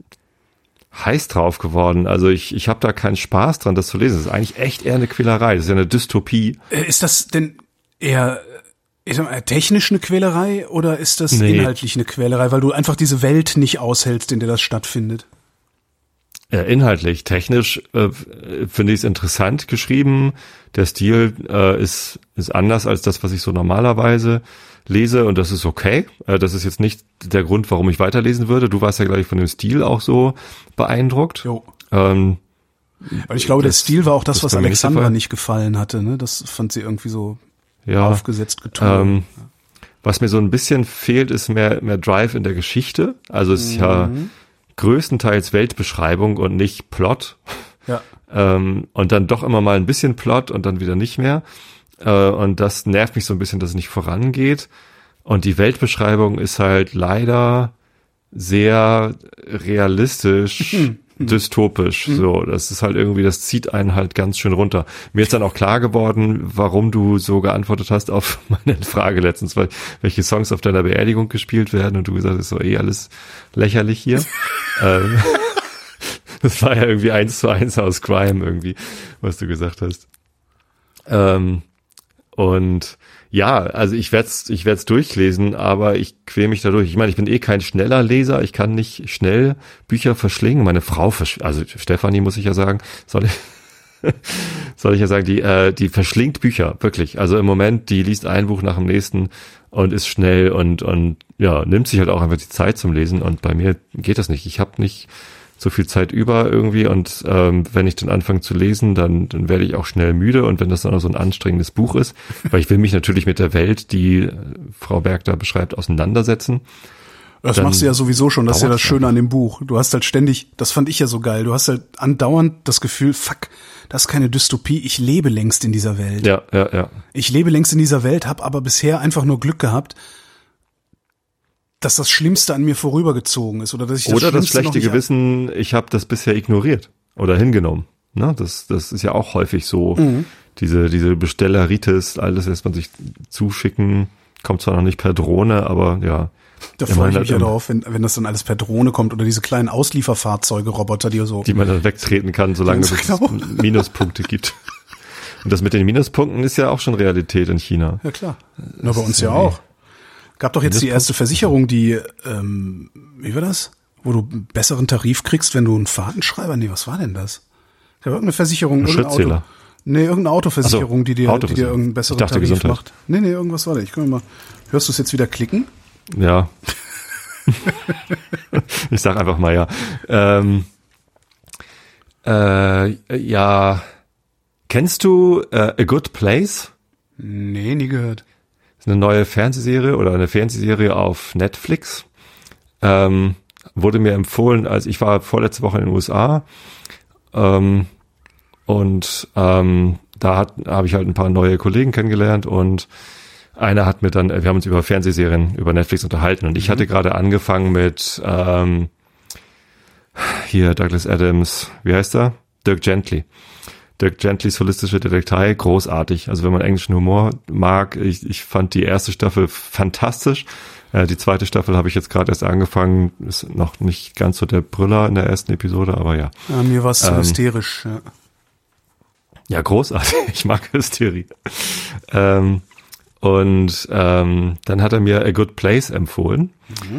heiß drauf geworden. Also ich, ich habe da keinen Spaß dran, das zu lesen. Das ist eigentlich echt eher eine Quälerei. Das ist ja eine Dystopie. Äh, ist das denn eher ist das technisch eine Quälerei oder ist das nee. inhaltlich eine Quälerei, weil du einfach diese Welt nicht aushältst, in der das stattfindet? Ja, inhaltlich, technisch äh, finde ich es interessant geschrieben. Der Stil äh, ist, ist anders als das, was ich so normalerweise lese und das ist okay. Äh, das ist jetzt nicht der Grund, warum ich weiterlesen würde. Du warst ja gleich von dem Stil auch so beeindruckt. Jo. Ähm, aber ich glaube, das, der Stil war auch das, das was Alexandra nicht gefallen hatte. Ne? Das fand sie irgendwie so ja, aufgesetzt getan. Ähm, was mir so ein bisschen fehlt, ist mehr, mehr Drive in der Geschichte. Also es ist mhm. ja größtenteils Weltbeschreibung und nicht Plot. Ja. ähm, und dann doch immer mal ein bisschen Plot und dann wieder nicht mehr. Äh, und das nervt mich so ein bisschen, dass es nicht vorangeht. Und die Weltbeschreibung ist halt leider sehr realistisch dystopisch. So, das ist halt irgendwie, das zieht einen halt ganz schön runter. Mir ist dann auch klar geworden, warum du so geantwortet hast auf meine Frage letztens, weil welche Songs auf deiner Beerdigung gespielt werden und du gesagt hast, so eh alles lächerlich hier. ähm, das war ja irgendwie eins zu eins aus Crime irgendwie, was du gesagt hast. Ähm, und ja, also ich werde es ich werd's durchlesen, aber ich quäle mich dadurch. Ich meine, ich bin eh kein schneller Leser, ich kann nicht schnell Bücher verschlingen. Meine Frau, versch also Stefanie muss ich ja sagen, soll ich, soll ich ja sagen, die, äh, die verschlingt Bücher, wirklich. Also im Moment, die liest ein Buch nach dem nächsten und ist schnell und, und ja, nimmt sich halt auch einfach die Zeit zum Lesen und bei mir geht das nicht. Ich habe nicht so viel Zeit über irgendwie und ähm, wenn ich dann anfange zu lesen, dann, dann werde ich auch schnell müde und wenn das dann auch so ein anstrengendes Buch ist, weil ich will mich natürlich mit der Welt, die äh, Frau Berg da beschreibt, auseinandersetzen. Das machst du ja sowieso schon, das ist ja das Schöne an dem Buch. Du hast halt ständig, das fand ich ja so geil, du hast halt andauernd das Gefühl, fuck, das ist keine Dystopie, ich lebe längst in dieser Welt. Ja, ja, ja. Ich lebe längst in dieser Welt, habe aber bisher einfach nur Glück gehabt, dass das Schlimmste an mir vorübergezogen ist oder dass ich das Oder das schlechte Gewissen, ich habe das bisher ignoriert oder hingenommen. Ne? Das, das ist ja auch häufig so. Mhm. Diese, diese Bestelleritis, alles lässt man sich zuschicken, kommt zwar noch nicht per Drohne, aber ja. Da freue ich mich ja drauf, wenn, wenn das dann alles per Drohne kommt oder diese kleinen Auslieferfahrzeuge, Roboter, die so. Die man dann wegtreten kann, solange es genau. Minuspunkte gibt. Und das mit den Minuspunkten ist ja auch schon Realität in China. ja klar. Na, bei uns ja auch. Gab doch jetzt die erste Versicherung, die, ähm, wie war das? Wo du einen besseren Tarif kriegst, wenn du einen Fahrtenschreiber, nee, was war denn das? Gab irgendeine Versicherung, Ein irgendein Auto. Nee, irgendeine Autoversicherung, so, die dir, die dir Autoversicherung. irgendeinen besseren dachte Tarif Gesundheit. macht. Nee, nee, irgendwas war da. Ich kann mal, hörst du es jetzt wieder klicken? Ja. ich sag einfach mal ja. Ähm, äh, ja. Kennst du äh, A Good Place? Nee, nie gehört. Eine neue Fernsehserie oder eine Fernsehserie auf Netflix. Ähm, wurde mir empfohlen, als ich war vorletzte Woche in den USA ähm, und ähm, da habe ich halt ein paar neue Kollegen kennengelernt und einer hat mir dann, wir haben uns über Fernsehserien über Netflix unterhalten und ich hatte gerade angefangen mit ähm, hier Douglas Adams, wie heißt er? Dirk Gently. Dirk Gentlys holistische Detektei, großartig. Also wenn man englischen Humor mag, ich, ich fand die erste Staffel fantastisch. Äh, die zweite Staffel habe ich jetzt gerade erst angefangen. Ist noch nicht ganz so der Brüller in der ersten Episode, aber ja. Ja, mir war es zu Ähm, hysterisch. Ja. Ja, großartig. Ich mag Hysterie. Ähm, und ähm, dann hat er mir A Good Place empfohlen.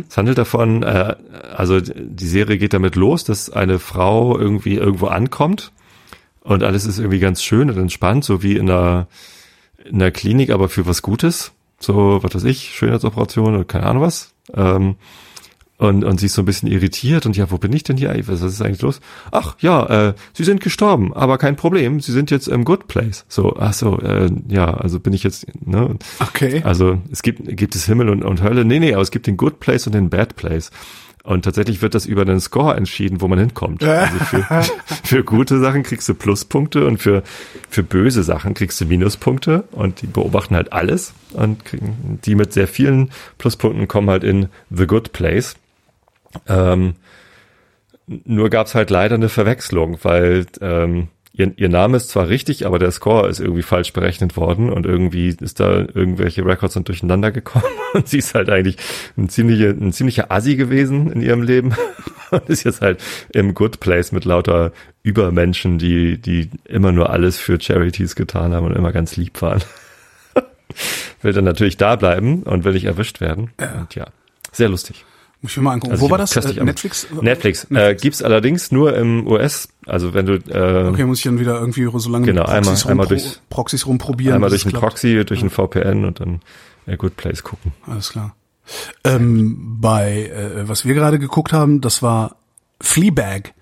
Es handelt davon, äh, also die Serie geht damit los, dass eine Frau irgendwie irgendwo ankommt und alles ist irgendwie ganz schön und entspannt, so wie in einer, in einer Klinik, aber für was Gutes. So, was weiß ich, Schönheitsoperation oder keine Ahnung was. Ähm, und, und sie ist so ein bisschen irritiert und ja, wo bin ich denn hier? Was ist eigentlich los? Ach ja, äh, sie sind gestorben, aber kein Problem, sie sind jetzt im Good Place. So, ach so, äh, ja, also bin ich jetzt, ne? Okay. Also es gibt, gibt es Himmel und, und Hölle? Nee, nee, aber es gibt den Good Place und den Bad Place. Und tatsächlich wird das über den Score entschieden, wo man hinkommt. Also für, für gute Sachen kriegst du Pluspunkte und für, für böse Sachen kriegst du Minuspunkte und die beobachten halt alles und kriegen, die mit sehr vielen Pluspunkten kommen halt in The Good Place. Ähm, nur gab's halt leider eine Verwechslung, weil ähm, ihr, ihr Name ist zwar richtig, aber der Score ist irgendwie falsch berechnet worden und irgendwie ist da irgendwelche Records sind durcheinander gekommen und sie ist halt eigentlich ein ziemlicher, ein ziemlicher Assi gewesen in ihrem Leben und ist jetzt halt im Good Place mit lauter Übermenschen, die, die immer nur alles für Charities getan haben und immer ganz lieb waren. will dann natürlich da bleiben und will nicht erwischt werden. Und ja, sehr lustig. Muss ich mir mal angucken. Also Wo war das? Äh, am- Netflix? Netflix. Äh, gibt's allerdings nur im US. Also wenn du äh, Okay, muss ich dann wieder irgendwie so lange Genau, mit Proxys, einmal- einmal durchs- Proxys rumprobieren. einmal durch einen klappt. Proxy, durch einen VPN und dann A Good Place gucken. Alles klar. Ähm, bei, äh, was wir gerade geguckt haben, das war Fleabag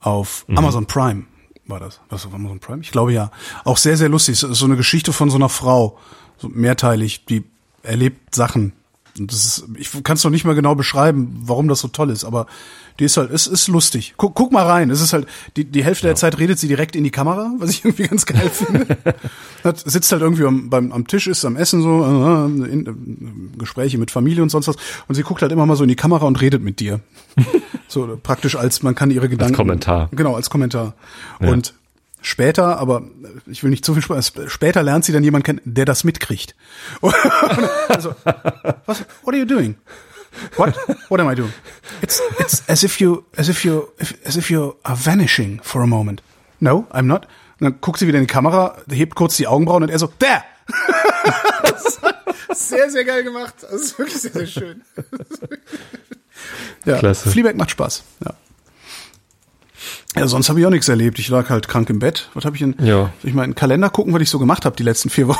auf Mhm. Amazon Prime. War das? Was auf Amazon Prime? Ich glaube ja. Auch sehr, sehr lustig. So eine Geschichte von so einer Frau. So mehrteilig, die erlebt Sachen. Und das ist, ich kann es noch nicht mal genau beschreiben, warum das so toll ist, aber die ist halt, es ist lustig. Guck, guck mal rein. Es ist halt, die, die Hälfte der Zeit redet sie direkt in die Kamera, was ich irgendwie ganz geil finde. Hat, sitzt halt irgendwie am, beim, am Tisch, ist am Essen so, äh, in, äh, Gespräche mit Familie und sonst was. Und sie guckt halt immer mal so in die Kamera und redet mit dir. So praktisch als man kann ihre Gedanken. Als Kommentar. Genau, als Kommentar. Ja. Und später, aber ich will nicht zu viel Spaß, später lernt sie dann jemanden kennen, der das mitkriegt. also, was, what are you doing? What? What am I doing? It's, it's as if you, as if you, as if you are vanishing for a moment. No, I'm not. Und dann guckt sie wieder in die Kamera, hebt kurz die Augenbrauen und er so, there! sehr, sehr geil gemacht. Das ist wirklich sehr, sehr schön. ja, Klasse. Fleabag macht Spaß. Ja. Ja, sonst habe ich auch nichts erlebt. Ich lag halt krank im Bett. Was habe ich denn? Ja. Soll ich mal in den Kalender gucken, was ich so gemacht habe die letzten vier Wochen?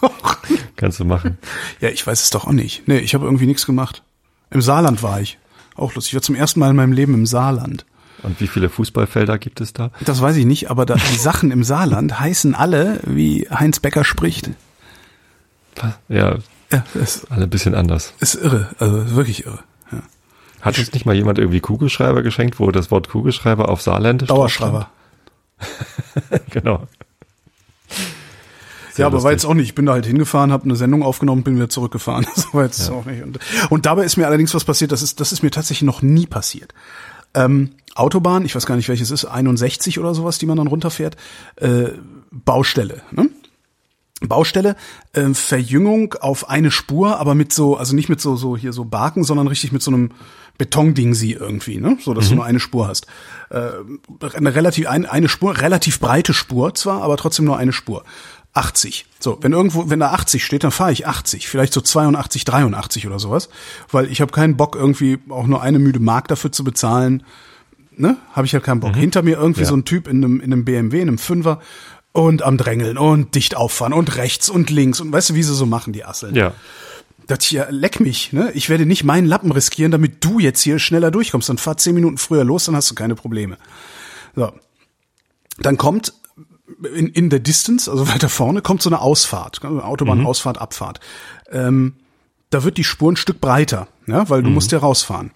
Kannst du machen. ja, ich weiß es doch auch nicht. Nee, ich habe irgendwie nichts gemacht. Im Saarland war ich. Auch lustig. Ich war zum ersten Mal in meinem Leben im Saarland. Und wie viele Fußballfelder gibt es da? Das weiß ich nicht, aber da, die Sachen im Saarland heißen alle, wie Heinz Becker spricht. Ja, Ja, alle ein bisschen anders. ist irre. Also wirklich irre. Ja. Hat uns nicht mal jemand irgendwie Kugelschreiber geschenkt, wo das Wort Kugelschreiber auf Saarländisch Dauerschreiber. Genau. Sehr ja, aber war lustig. jetzt auch nicht. Ich bin da halt hingefahren, habe eine Sendung aufgenommen, bin wieder zurückgefahren. Das war jetzt auch nicht. Und, und dabei ist mir allerdings was passiert, das ist, das ist mir tatsächlich noch nie passiert. Ähm, Autobahn, ich weiß gar nicht welches ist, 61 oder sowas, die man dann runterfährt. Äh, Baustelle. Ne? Baustelle, äh, Verjüngung auf eine Spur, aber mit so, also nicht mit so, so hier so Barken, sondern richtig mit so einem Betonding sie irgendwie, ne? So dass du nur eine Spur hast. Äh, eine relativ ein, eine Spur, relativ breite Spur zwar, aber trotzdem nur eine Spur. 80. So, wenn irgendwo, wenn da 80 steht, dann fahre ich 80, vielleicht so 82, 83 oder sowas, weil ich habe keinen Bock irgendwie auch nur eine müde Mark dafür zu bezahlen. Ne? Habe ich halt keinen Bock. Hinter mir irgendwie Ja. so ein Typ in einem in einem BMW, in einem Fünfer und am Drängeln und dicht auffahren und rechts und links und weißt du, wie sie so machen, die Asseln. Ja. Das hier, leck mich, ne? Ich werde nicht meinen Lappen riskieren, damit du jetzt hier schneller durchkommst. Dann fahr zehn Minuten früher los, dann hast du keine Probleme. So. Dann kommt in, in der Distance, also weiter vorne, kommt so eine Ausfahrt. Autobahn, Ausfahrt, Abfahrt. Ähm, da wird die Spur ein Stück breiter, ja, weil du musst ja rausfahren.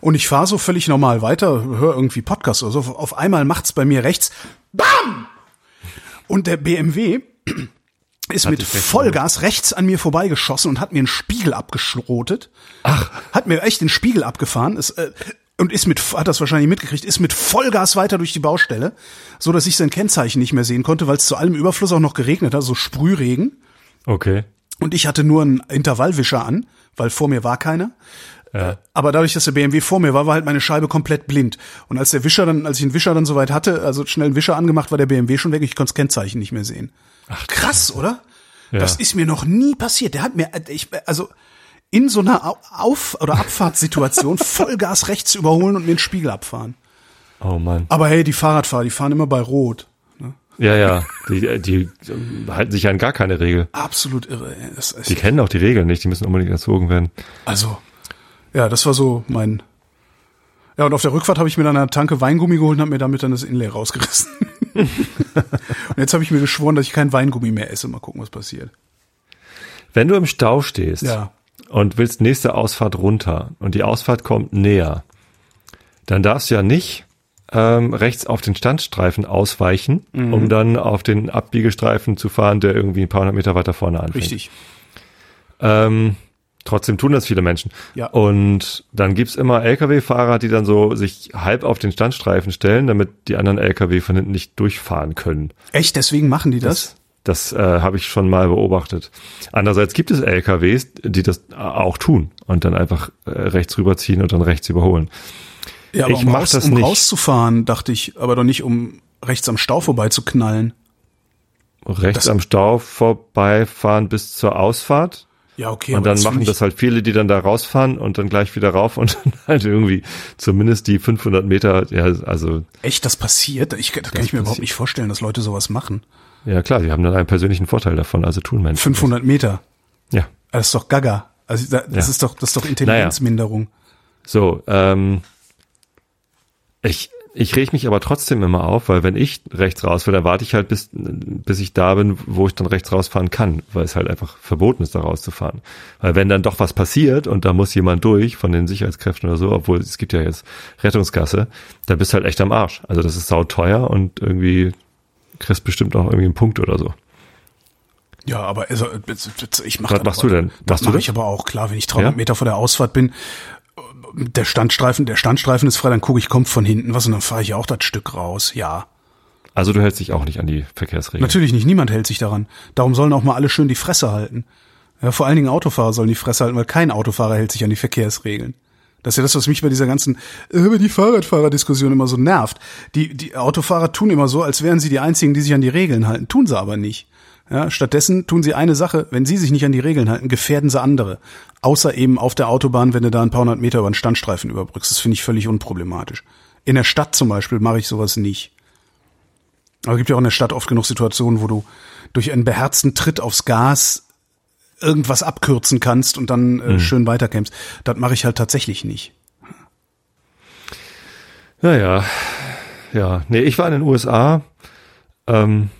Und ich fahre so völlig normal weiter, höre irgendwie Podcast oder so. Auf einmal macht's bei mir rechts, BAM! Und der BMW ist mit Vollgas rechts an mir vorbeigeschossen und hat mir einen Spiegel abgeschrotet. Ach. Hat mir echt den Spiegel abgefahren. Ist, äh, und ist mit, hat das wahrscheinlich mitgekriegt, ist mit Vollgas weiter durch die Baustelle, so dass ich sein Kennzeichen nicht mehr sehen konnte, weil es zu allem Überfluss auch noch geregnet hat, so Sprühregen. Okay. Und ich hatte nur einen Intervallwischer an, weil vor mir war keiner. Ja. Aber dadurch, dass der BMW vor mir war, war halt meine Scheibe komplett blind. Und als der Wischer dann, als ich den Wischer dann soweit hatte, also schnell einen Wischer angemacht, war der BMW schon weg. Ich konnte das Kennzeichen nicht mehr sehen. Ach, krass, oder? Ja. Das ist mir noch nie passiert. Der hat mir, ich, also in so einer Au- Auf- oder Abfahrtssituation Vollgas rechts überholen und mir den Spiegel abfahren. Oh Mann. Aber hey, die Fahrradfahrer, die fahren immer bei Rot. Ne? Ja, ja. Die, die halten sich an gar keine Regel. Absolut irre. Die kennen auch die Regeln nicht. Die müssen unbedingt erzogen werden. Also, ja, das war so mein. Ja, und auf der Rückfahrt habe ich mir dann eine Tanke Weingummi geholt und habe mir damit dann das Inlay rausgerissen. Und jetzt habe ich mir geschworen, dass ich kein Weingummi mehr esse. Mal gucken, was passiert. Wenn du im Stau stehst Ja. und willst nächste Ausfahrt runter und die Ausfahrt kommt näher, dann darfst du ja nicht ähm, rechts auf den Standstreifen ausweichen, Mhm. um dann auf den Abbiegestreifen zu fahren, der irgendwie ein paar hundert Meter weiter vorne anfängt. Richtig. Ähm, trotzdem tun das viele Menschen. Ja. Und dann gibt's immer Lkw-Fahrer, die dann so sich halb auf den Standstreifen stellen, damit die anderen Lkw von hinten nicht durchfahren können. Echt, deswegen machen die das? Das äh, habe ich schon mal beobachtet. Andererseits gibt es LKWs, die das auch tun und dann einfach äh, rechts rüberziehen und dann rechts überholen. Ja, aber Ich um, mach raus, das um nicht. rauszufahren, dachte ich, aber doch nicht, um rechts am Stau vorbei zu knallen. Rechts Das- am Stau vorbeifahren bis zur Ausfahrt. Ja, okay. und dann das machen das halt viele, die dann da rausfahren und dann gleich wieder rauf und dann halt irgendwie zumindest die 500 Meter, ja, also, Echt, das passiert? Ich, das kann ich mir überhaupt nicht vorstellen, dass Leute sowas machen. ja klar, die haben dann einen persönlichen Vorteil davon, also tun Menschen. 500 Meter. Ja. Das ist doch Gaga. Also da- das Ja. ist doch, das ist doch Intelligenzminderung. So, ähm, ich, ich reg mich aber trotzdem immer auf, weil wenn ich rechts raus will, dann warte ich halt bis, bis ich da bin, wo ich dann rechts rausfahren kann, weil es halt einfach verboten ist, da rauszufahren. Weil wenn dann doch was passiert und da muss jemand durch von den Sicherheitskräften oder so, obwohl es gibt ja jetzt Rettungsgasse, da bist du halt echt am Arsch. Also das ist sauteuer und irgendwie kriegst bestimmt auch irgendwie einen Punkt oder so. Ja, aber also, ich mach Was machst aber, du denn? Das Machst mache ich aber auch, klar, wenn ich 300 Ja? Meter vor der Ausfahrt bin Der Standstreifen, der Standstreifen ist frei, dann gucke ich, kommt von hinten was und dann fahre ich auch das Stück raus. Ja. Also du hältst dich auch nicht an die Verkehrsregeln. Natürlich nicht, niemand hält sich daran. Darum sollen auch mal alle schön die Fresse halten. Ja, vor allen Dingen Autofahrer sollen die Fresse halten, weil kein Autofahrer hält sich an die Verkehrsregeln. Das ist ja das, was mich bei dieser ganzen, äh, über die Fahrradfahrerdiskussion immer so nervt. Die, die Autofahrer tun immer so, als wären sie die einzigen, die sich an die Regeln halten. Tun sie aber nicht. Ja, stattdessen tun sie eine Sache, wenn sie sich nicht an die Regeln halten, gefährden sie andere. Außer eben auf der Autobahn, wenn du da ein paar hundert Meter über einen Standstreifen überbrückst. Das finde ich völlig unproblematisch. In der Stadt zum Beispiel mache ich sowas nicht. Aber es gibt ja auch in der Stadt oft genug Situationen, wo du durch einen beherzten Tritt aufs Gas irgendwas abkürzen kannst und dann äh, mhm. schön weiterkämpfst. Das mache ich halt tatsächlich nicht. Naja, ja. Nee, ich war in den USA. Ähm,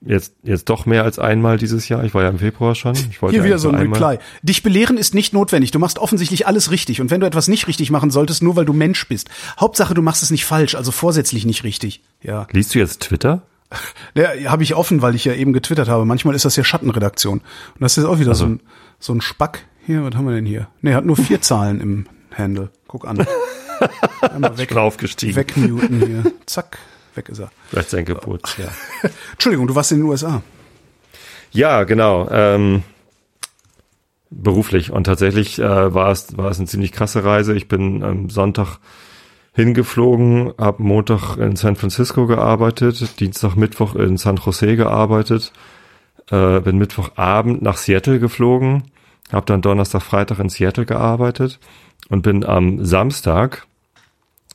jetzt, jetzt doch mehr als einmal dieses Jahr. Ich war ja im Februar schon. Ich wollte Hier wieder so ein Reply. Dich belehren ist nicht notwendig. Du machst offensichtlich alles richtig. Und wenn du etwas nicht richtig machen solltest, nur weil du Mensch bist. Hauptsache, du machst es nicht falsch, also vorsätzlich nicht richtig. Ja. Liest du jetzt Twitter? Ja, habe ich offen, weil ich ja eben getwittert habe. Manchmal ist das ja Schattenredaktion. Und das ist auch wieder also. so, ein, so ein Spack. Hier, was haben wir denn hier? Nee, hat nur vier Zahlen im Handle. Guck an. Einmal weg, aufgestiegen. Wegmuten hier. Zack, weg ist er. Vielleicht sein Geburt, ja. Entschuldigung, du warst in den USA. Ja, genau. Ähm, beruflich. Und tatsächlich äh, war es war es eine ziemlich krasse Reise. Ich bin am Sonntag hingeflogen, habe Montag in San Francisco gearbeitet, Dienstag, Mittwoch in San Jose gearbeitet, äh, bin Mittwochabend nach Seattle geflogen, habe dann Donnerstag, Freitag in Seattle gearbeitet und bin am Samstag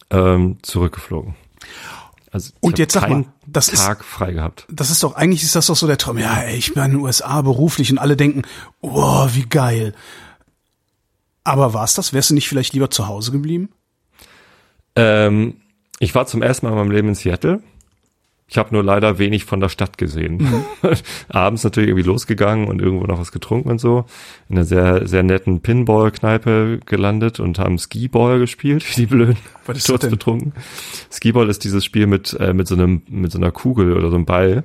ähm, zurückgeflogen. Also und jetzt sag mal, das Tag ist, frei gehabt. Das ist doch eigentlich ist das doch so der Traum. Ja, ey, ich bin in den USA beruflich und alle denken, oh, wie geil. Aber war's das? Wärst du nicht vielleicht lieber zu Hause geblieben? Ähm, ich war zum ersten Mal in meinem Leben in Seattle. Ich habe nur leider wenig von der Stadt gesehen. Mhm. Abends natürlich irgendwie losgegangen und irgendwo noch was getrunken und so. In einer sehr, sehr netten Pinball-Kneipe gelandet und haben Skiball gespielt, wie die Blöden. Was ist das denn? betrunken. Skiball ist dieses Spiel mit, äh, mit so einem, mit so einer Kugel oder so einem Ball,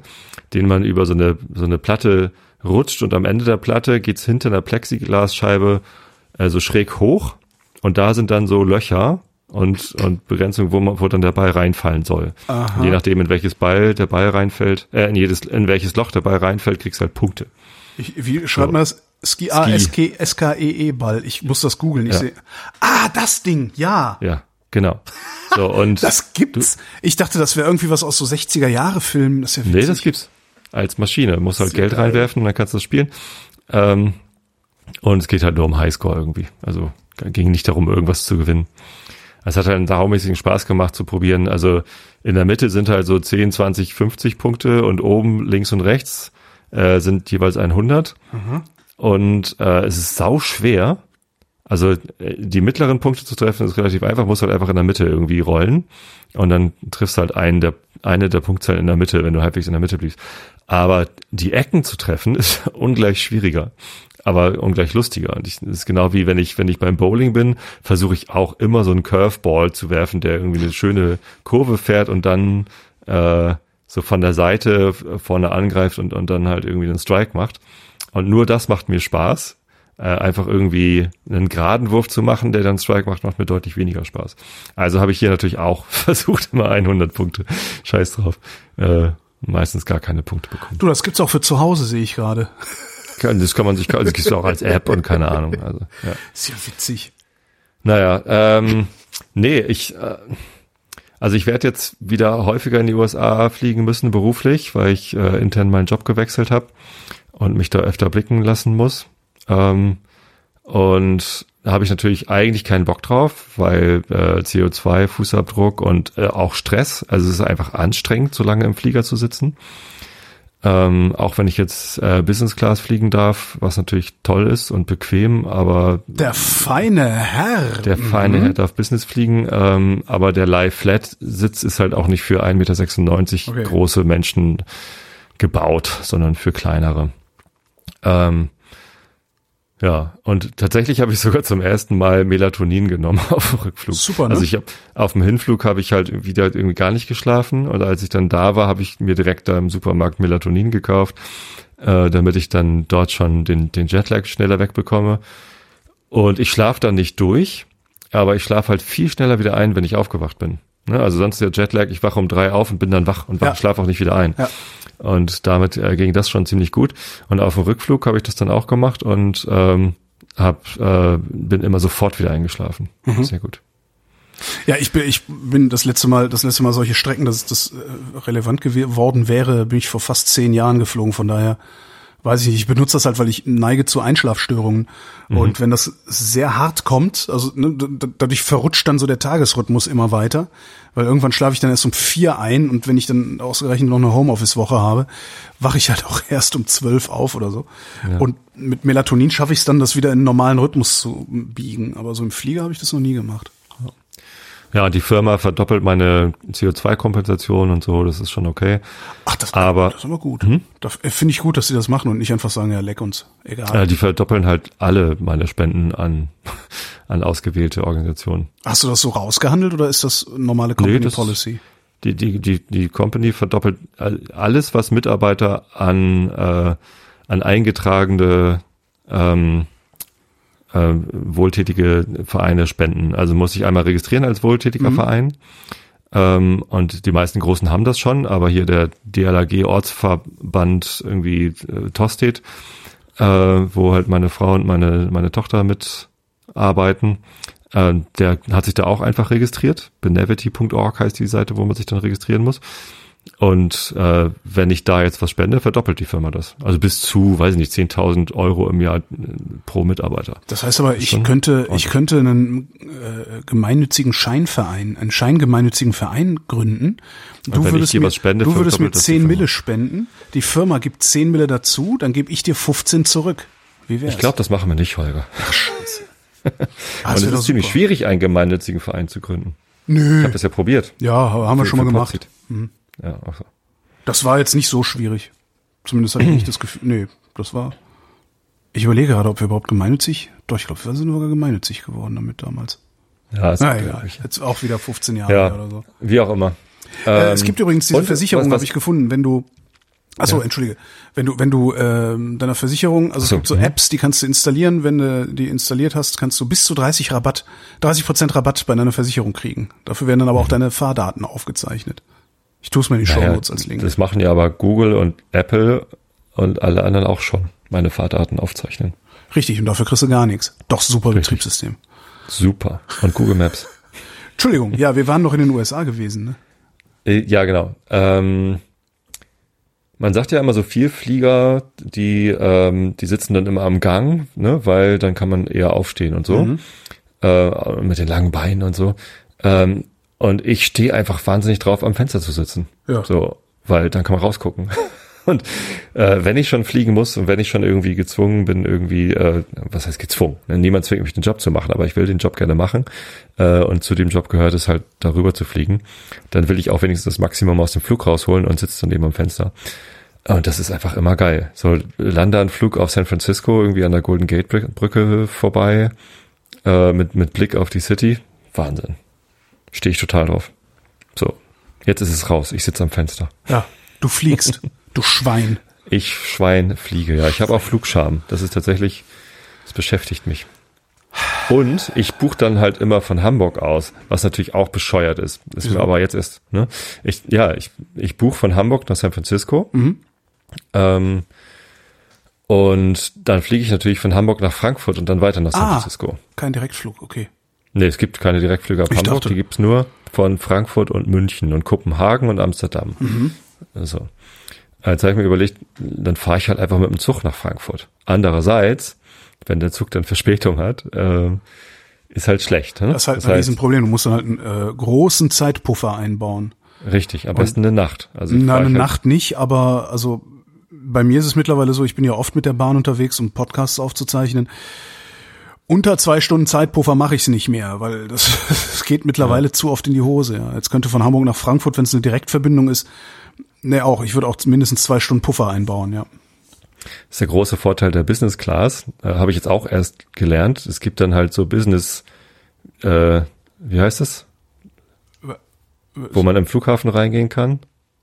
den man über so eine, so eine Platte rutscht und am Ende der Platte geht's hinter einer Plexiglasscheibe äh, so schräg hoch und da sind dann so Löcher und, und Begrenzung, wo, man, wo dann der Ball reinfallen soll. Aha. Je nachdem, in welches Ball der Ball reinfällt, äh, in jedes, in welches Loch der Ball reinfällt, kriegst du halt Punkte. Ich, wie schreibt so. man das? Ski, A, S, K, S, K, E, E Ball. Ich muss das googeln. Ich ja. sehe. Ah, das Ding, ja. Ja, genau. So, und. das gibt's. Du, ich dachte, das wäre irgendwie was aus so 60er Jahre Filmen. Das ist ja nee, das gibt's. Als Maschine. Du musst halt Geld geil. reinwerfen und dann kannst du das spielen. Ähm, und es geht halt nur um Highscore irgendwie. Also, ging nicht darum, irgendwas zu gewinnen. Es hat halt einen saumäßigen Spaß gemacht zu probieren. Also in der Mitte sind halt so 10, 20, 50 Punkte und oben links und rechts äh, sind jeweils 100. Mhm. Und äh, es ist sau schwer. Also äh, die mittleren Punkte zu treffen ist relativ einfach, muss halt einfach in der Mitte irgendwie rollen und dann triffst halt einen der, eine der Punktzahlen in der Mitte, wenn du halbwegs in der Mitte bliebst. Aber die Ecken zu treffen ist ungleich schwieriger aber ungleich lustiger. Und ich, das ist genau wie wenn ich, wenn ich beim Bowling bin, versuche ich auch immer so einen Curveball zu werfen, der irgendwie eine schöne Kurve fährt und dann äh, so von der Seite vorne angreift und, und dann halt irgendwie einen Strike macht. Und nur das macht mir Spaß. Äh, einfach irgendwie einen geraden Wurf zu machen, der dann Strike macht, macht mir deutlich weniger Spaß. Also habe ich hier natürlich auch versucht, immer 100 Punkte. Scheiß drauf. Äh, meistens gar keine Punkte bekommen. Du, das gibt's auch für zu Hause, sehe ich gerade. Das kann man sich, also das gibt's auch als App und keine Ahnung. Also, ja. Ist ja witzig. Naja, ähm, nee, ich, äh, also ich werde jetzt wieder häufiger in die USA fliegen müssen, beruflich, weil ich äh, intern meinen Job gewechselt habe und mich da öfter blicken lassen muss. Ähm, und da habe ich natürlich eigentlich keinen Bock drauf, weil äh, CO2, Fußabdruck und äh, auch Stress. Also es ist einfach anstrengend, so lange im Flieger zu sitzen. Ähm, auch wenn ich jetzt äh, Business Class fliegen darf, was natürlich toll ist und bequem, aber der feine Herr, der feine mhm. Herr darf Business fliegen, ähm, aber der Live Flat Sitz ist halt auch nicht für 1,96 Meter okay. große Menschen gebaut, sondern für kleinere. Ähm, ja, und tatsächlich habe ich sogar zum ersten Mal Melatonin genommen auf dem Rückflug. Super, ne? Also ich habe auf dem Hinflug habe ich halt wieder irgendwie gar nicht geschlafen und als ich dann da war, habe ich mir direkt da im Supermarkt Melatonin gekauft, äh, damit ich dann dort schon den den Jetlag schneller wegbekomme. Und ich schlafe dann nicht durch, aber ich schlafe halt viel schneller wieder ein, wenn ich aufgewacht bin. Ne? Also sonst der Jetlag, ich wache um drei auf und bin dann wach und wach, Ja. schlafe auch nicht wieder ein. Ja. Und damit äh, ging das schon ziemlich gut. Und auf dem Rückflug habe ich das dann auch gemacht und ähm, hab, äh, bin immer sofort wieder eingeschlafen. Mhm. Sehr gut. Ja, ich bin, ich bin das letzte Mal, das letzte Mal solche Strecken, dass das äh, relevant geworden wäre, bin ich vor fast zehn Jahren geflogen. Von daher weiß ich nicht. Ich benutze das halt, weil ich neige zu Einschlafstörungen. Und wenn das sehr hart kommt, also ne, dadurch verrutscht dann so der Tagesrhythmus immer weiter, weil irgendwann schlafe ich dann erst um vier ein und wenn ich dann ausgerechnet noch eine Homeoffice-Woche habe, wache ich halt auch erst um zwölf auf oder so. Und mit Melatonin schaffe ich es dann, das wieder in einen normalen Rhythmus zu biegen. Aber so im Flieger habe ich das noch nie gemacht. Ja, die Firma verdoppelt meine CO2-Kompensation und so, das ist schon okay. Ach, das, Aber- das ist aber gut. Da finde ich gut, dass sie das machen und nicht einfach sagen, ja, leck uns. Egal. Äh, die verdoppeln halt alle meine Spenden an, an ausgewählte Organisationen. Hast du das so rausgehandelt oder ist das normale Company das- Policy? Die, die, die, die Company verdoppelt all- alles, was Mitarbeiter an, äh, an eingetragene ähm, äh, wohltätige Vereine spenden. Also muss ich einmal registrieren als wohltätiger Verein. Ähm, und die meisten Großen haben das schon, aber hier der DLAG Ortsverband irgendwie äh, Tosted, äh, wo halt meine Frau und meine, meine Tochter mitarbeiten, äh, der hat sich da auch einfach registriert. Benevity.org heißt die Seite, wo man sich dann registrieren muss. Und äh, wenn ich da jetzt was spende, verdoppelt die Firma das. Also bis zu, weiß ich nicht, 10.000 Euro im Jahr äh, pro Mitarbeiter. Das heißt aber, ich schon könnte, ich könnte einen äh, gemeinnützigen Scheinverein, einen scheingemeinnützigen Verein gründen. Du wenn ich würdest mir, spende, du würdest mir verdoppelt das die 10 Firma. Mille spenden. Die Firma gibt 10 Mille dazu, dann gebe ich dir 15 zurück. Wie wär's? Ich glaube, das machen wir nicht, Holger. ah, Und das es ist ziemlich schwierig, einen gemeinnützigen Verein zu gründen. Ich Nö. habe das ja probiert. Ja, haben wir Für- schon mal gemacht. Potzit. Ja, auch so. Das war jetzt nicht so schwierig. Zumindest hatte ich nicht das Gefühl. Nee, das war. Ich überlege gerade, ob wir überhaupt gemeinnützig. Doch, ich glaube, wir sind sogar gemeinnützig geworden damit damals. Ja, ist Na egal. Jetzt auch wieder 15 Jahre Ja, oder so. wie auch immer. Äh, Ähm, es gibt übrigens diese und Versicherung, habe ich gefunden, wenn du Achso, Ja. entschuldige. Wenn du, wenn du ähm, deiner Versicherung, also Ach so, es gibt so mhm. Apps, die kannst du installieren, wenn du die installiert hast, kannst du bis zu 30 Rabatt, 30 Prozent Rabatt bei deiner Versicherung kriegen. Dafür werden dann aber auch deine Fahrdaten aufgezeichnet. Ich tue es mir in die Show. Naja, Notes als Link. Das machen ja aber Google und Apple und alle anderen auch schon. Meine Fahrdaten aufzeichnen. Richtig, und dafür kriegst du gar nichts. Doch super Betriebssystem. Super. Und Google Maps. Entschuldigung, ja, wir waren noch in den USA gewesen, ne? Äh, Ja, genau. Ähm, man sagt ja immer so Vielflieger, die, ähm, die sitzen dann immer am Gang, ne, weil dann kann man eher aufstehen und so. Mhm. Äh, mit den langen Beinen und so. Ähm, und ich stehe einfach wahnsinnig drauf, am Fenster zu sitzen. Ja. So, weil dann kann man rausgucken. Und äh, wenn ich schon fliegen muss und wenn ich schon irgendwie gezwungen bin, irgendwie, äh, was heißt gezwungen? Ne? Niemand zwingt mich, den Job zu machen, aber ich will den Job gerne machen. Äh, und zu dem Job gehört es halt, darüber zu fliegen. Dann will ich auch wenigstens das Maximum aus dem Flug rausholen und sitze dann eben am Fenster. Und das ist einfach immer geil. So, lande einen Flug auf San Francisco, irgendwie an der Golden Gate Brü- Brücke vorbei, äh, mit, mit Blick auf die City. Wahnsinn. Stehe ich total drauf. So, jetzt ist es raus. Ich sitze am Fenster. Ja, du fliegst, du Schwein. Ich Schwein fliege, ja. Ich habe auch Flugscham. Das ist tatsächlich, das beschäftigt mich. Und ich buche dann halt immer von Hamburg aus, was natürlich auch bescheuert ist. Ist mir aber jetzt erst, ne? Ich, ja, ich, ich buche von Hamburg nach San Francisco. Mhm. Ähm, und dann fliege ich natürlich von Hamburg nach Frankfurt und dann weiter nach San Ah. Francisco. Kein Direktflug, okay. Nee, es gibt keine Direktflüge ab Ich Hamburg, dachte- die gibt's nur von Frankfurt und München und Kopenhagen und Amsterdam. Mhm. Also, jetzt habe ich mir überlegt, dann fahre ich halt einfach mit dem Zug nach Frankfurt. Andererseits, wenn der Zug dann Verspätung hat, äh, ist halt schlecht. Ne? Das ist halt ein heißt, Riesenproblem. Du musst dann halt einen äh, großen Zeitpuffer einbauen. Richtig, am besten eine Nacht. Also Na, eine halt, Nacht nicht, aber also bei mir ist es mittlerweile so, ich bin ja oft mit der Bahn unterwegs, um Podcasts aufzuzeichnen. Unter zwei Stunden Zeitpuffer mache ich es nicht mehr, weil das, das geht mittlerweile zu oft in die Hose. Ja. Jetzt könnte von Hamburg nach Frankfurt, wenn es eine Direktverbindung ist, ne auch, ich würde auch mindestens zwei Stunden Puffer einbauen, ja. Das ist der große Vorteil der Business Class. Äh, Habe ich jetzt auch erst gelernt. Es gibt dann halt so Business, äh, wie heißt das? Wo man im Flughafen reingehen kann.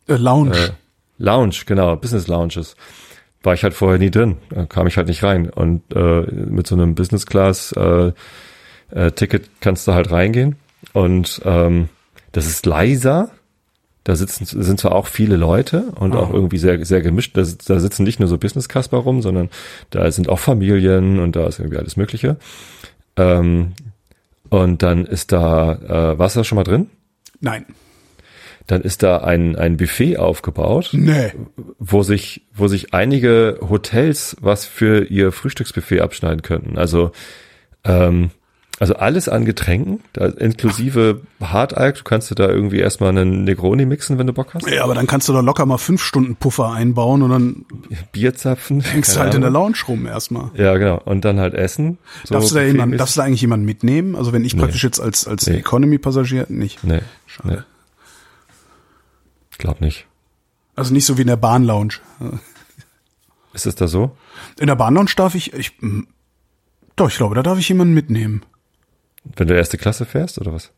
Äh, Lounge. Äh, Lounge, genau, Business Lounges, war ich halt vorher nie drin, da kam ich halt nicht rein. Und äh, mit so einem Business Class äh, äh, Ticket kannst du halt reingehen und ähm, das ist leiser. Da sitzen sind zwar auch viele Leute und Ah. auch irgendwie sehr sehr gemischt. Da, da sitzen nicht nur so Business Casper rum, sondern da sind auch Familien und da ist irgendwie alles Mögliche. Ähm, und dann ist da äh, Wasser schon mal drin. Nein. Dann ist da ein ein Buffet aufgebaut Nee. wo sich, wo sich einige Hotels was für ihr Frühstücksbuffet abschneiden könnten. Also, ähm, also alles an Getränken, inklusive Hartalk. Du kannst dir da irgendwie erstmal einen Negroni mixen, wenn du Bock hast. Ja, aber dann kannst du da locker mal fünf Stunden Puffer einbauen und dann Bierzapfen. hängst du halt in der Ahnung. Lounge rum erstmal. Ja, genau. Und dann halt essen. So darfst, du da jemand, buffetmäßig. darfst du da eigentlich jemanden mitnehmen? Also wenn ich praktisch jetzt als, als Nee. Economy-Passagier nicht. Nee, Schade. nee. Glaub nicht. Also nicht so wie in der Bahnlounge. Ist es da so? In der Bahnlounge darf ich, ich, hm, doch, ich glaube, da darf ich jemanden mitnehmen. Wenn du erste Klasse fährst oder was?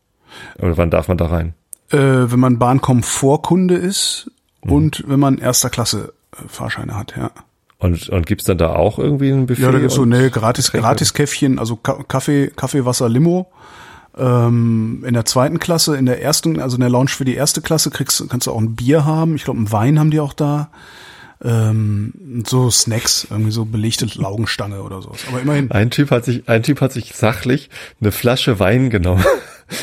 Oder wann darf man da rein? Äh, wenn man Bahnkomfortkunde ist Mhm. und wenn man erster Klasse äh, Fahrscheine hat, ja. Und, und gibt's dann da auch irgendwie ein Buffet? Ja, da gibt's so, ne, gratis, Getränke? gratis Käffchen, also Ka Kaffee, Kaffee, Wasser, Limo. Ähm, in der zweiten Klasse, in der ersten, also in der Lounge für die erste Klasse kriegst, kannst du auch ein Bier haben. Ich glaube, einen Wein haben die auch da. Ähm, so Snacks, irgendwie so belegte Laugenstange oder sowas. Aber immerhin. Ein Typ hat sich, ein Typ hat sich sachlich eine Flasche Wein genommen.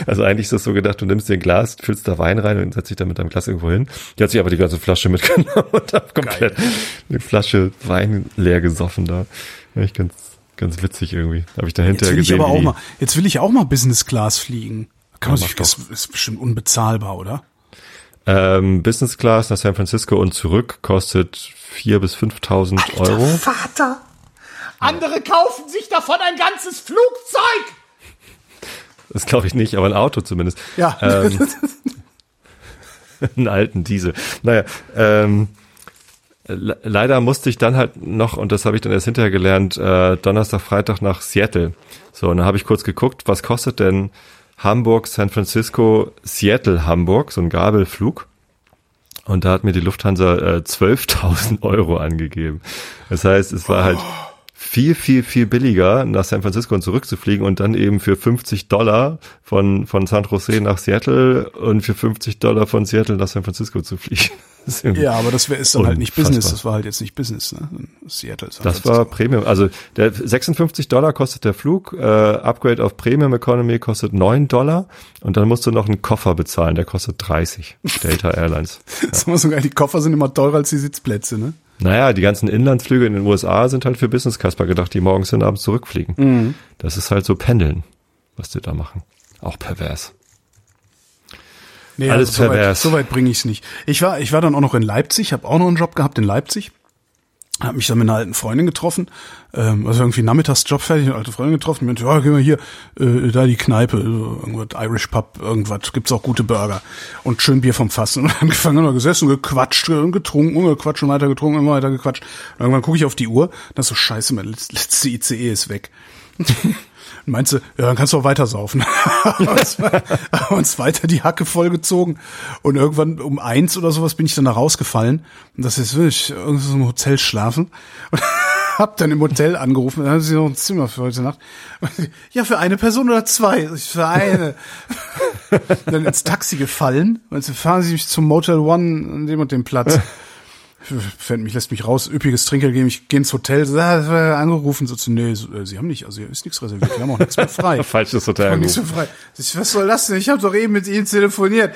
Also eigentlich ist das so gedacht, du nimmst dir ein Glas, füllst da Wein rein und setzt dich dann mit deinem Glas irgendwo hin. Die hat sich aber die ganze Flasche mitgenommen und hat komplett eine Flasche Wein leer gesoffen da. Ich ganz, ganz witzig irgendwie. Habe ich da Jetzt ich gesehen. aber wie auch die- mal, jetzt will ich auch mal Business Class fliegen. Kann man Ja, sich, mach ist, bestimmt unbezahlbar, oder? ähm, Business Class nach San Francisco und zurück kostet vier bis 5.000 Euro. Vater! Andere kaufen sich davon ein ganzes Flugzeug! Das glaube ich nicht, aber ein Auto zumindest. Ja. Ähm, einen alten Diesel. Naja, ähm, leider musste ich dann halt noch, und das habe ich dann erst hinterher gelernt, äh, Donnerstag, Freitag nach Seattle. So, und dann habe ich kurz geguckt, was kostet denn Hamburg, San Francisco, Seattle, Hamburg, so ein Gabelflug. Und da hat mir die Lufthansa äh, 12.000 Euro angegeben. Das heißt, es war halt viel, viel, viel billiger, nach San Francisco und zurückzufliegen und dann eben für 50 Dollar von, von San Jose nach Seattle und für 50 Dollar von Seattle nach San Francisco zu fliegen. Ja, aber das wär, ist dann halt nicht. Business. Das war halt jetzt nicht Business, ne? Seattle ist halt Das war Premium. Also der 56 Dollar kostet der Flug, äh, Upgrade auf Premium Economy kostet 9 Dollar und dann musst du noch einen Koffer bezahlen, der kostet 30. Delta Airlines. Das ist immer so geil. Die Koffer sind immer teurer als die Sitzplätze, ne? Naja, die ganzen Inlandsflüge in den USA sind halt für Business Casper gedacht, die morgens und abends zurückfliegen. Das ist halt so Pendeln, was die da machen. Auch pervers. Nee, Alles also so weit, pervers. so weit bringe ich es nicht. Ich war, ich war dann auch noch in Leipzig, habe auch noch einen Job gehabt in Leipzig. Hab mich dann mit einer alten Freundin getroffen, ähm, also irgendwie Nachmittagsjob fertig, eine alte Freundin getroffen, und meinte, ja, gehen wir hier, äh, da die Kneipe, so, irgendwas, Irish Pub, irgendwas, gibt's auch gute Burger und schön Bier vom Fass. Und angefangen, haben wir gesessen, gequatscht und getrunken und gequatscht und weiter getrunken und weiter gequatscht. Und irgendwann gucke ich auf die Uhr, das ist so scheiße, mein letz- letzte ICE ist weg. Meinst du, ja, dann kannst du auch weiter saufen. haben uns, weiter die Hacke vollgezogen. Und irgendwann um eins oder sowas bin ich dann da rausgefallen. Und das ist wirklich irgendwie so im Hotel schlafen. Und hab dann im Hotel angerufen, dann haben sie noch ein Zimmer für heute Nacht. Ja, für eine Person oder zwei? Für eine. dann ins Taxi gefallen. Und sie fahren sie mich zum Motel One an dem und dem Platz. Mich, lässt mich raus, üppiges Trinkgeld geben, ich gehe ins Hotel, so, ah, angerufen, so zu, nee, so, äh, sie haben nicht, also hier ist nichts reserviert, wir haben auch nichts mehr frei. Falsches Hotel nichts mehr frei. Ich, was soll das denn? Ich habe doch eben mit ihnen telefoniert.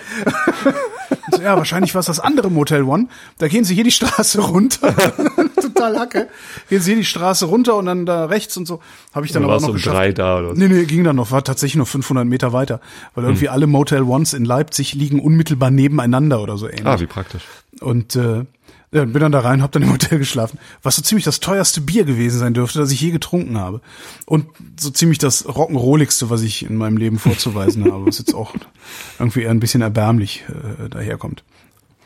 so, ja, wahrscheinlich war es das andere Motel One. Da gehen sie hier die Straße runter. Total Hacke. Gehen sie hier die Straße runter und dann da rechts und so. Habe ich dann aber auch noch um geschafft. drei da oder was? Nee, nee, ging dann noch, war tatsächlich nur 500 Meter weiter. Weil irgendwie Hm. alle Motel Ones in Leipzig liegen unmittelbar nebeneinander oder so ähnlich. Ah, wie praktisch. Und äh, ja, bin dann da rein, hab dann im Hotel geschlafen, was so ziemlich das teuerste Bier gewesen sein dürfte, das ich je getrunken habe. Und so ziemlich das Rock'n'Rolligste, was ich in meinem Leben vorzuweisen habe, was jetzt auch irgendwie eher ein bisschen erbärmlich äh, daherkommt.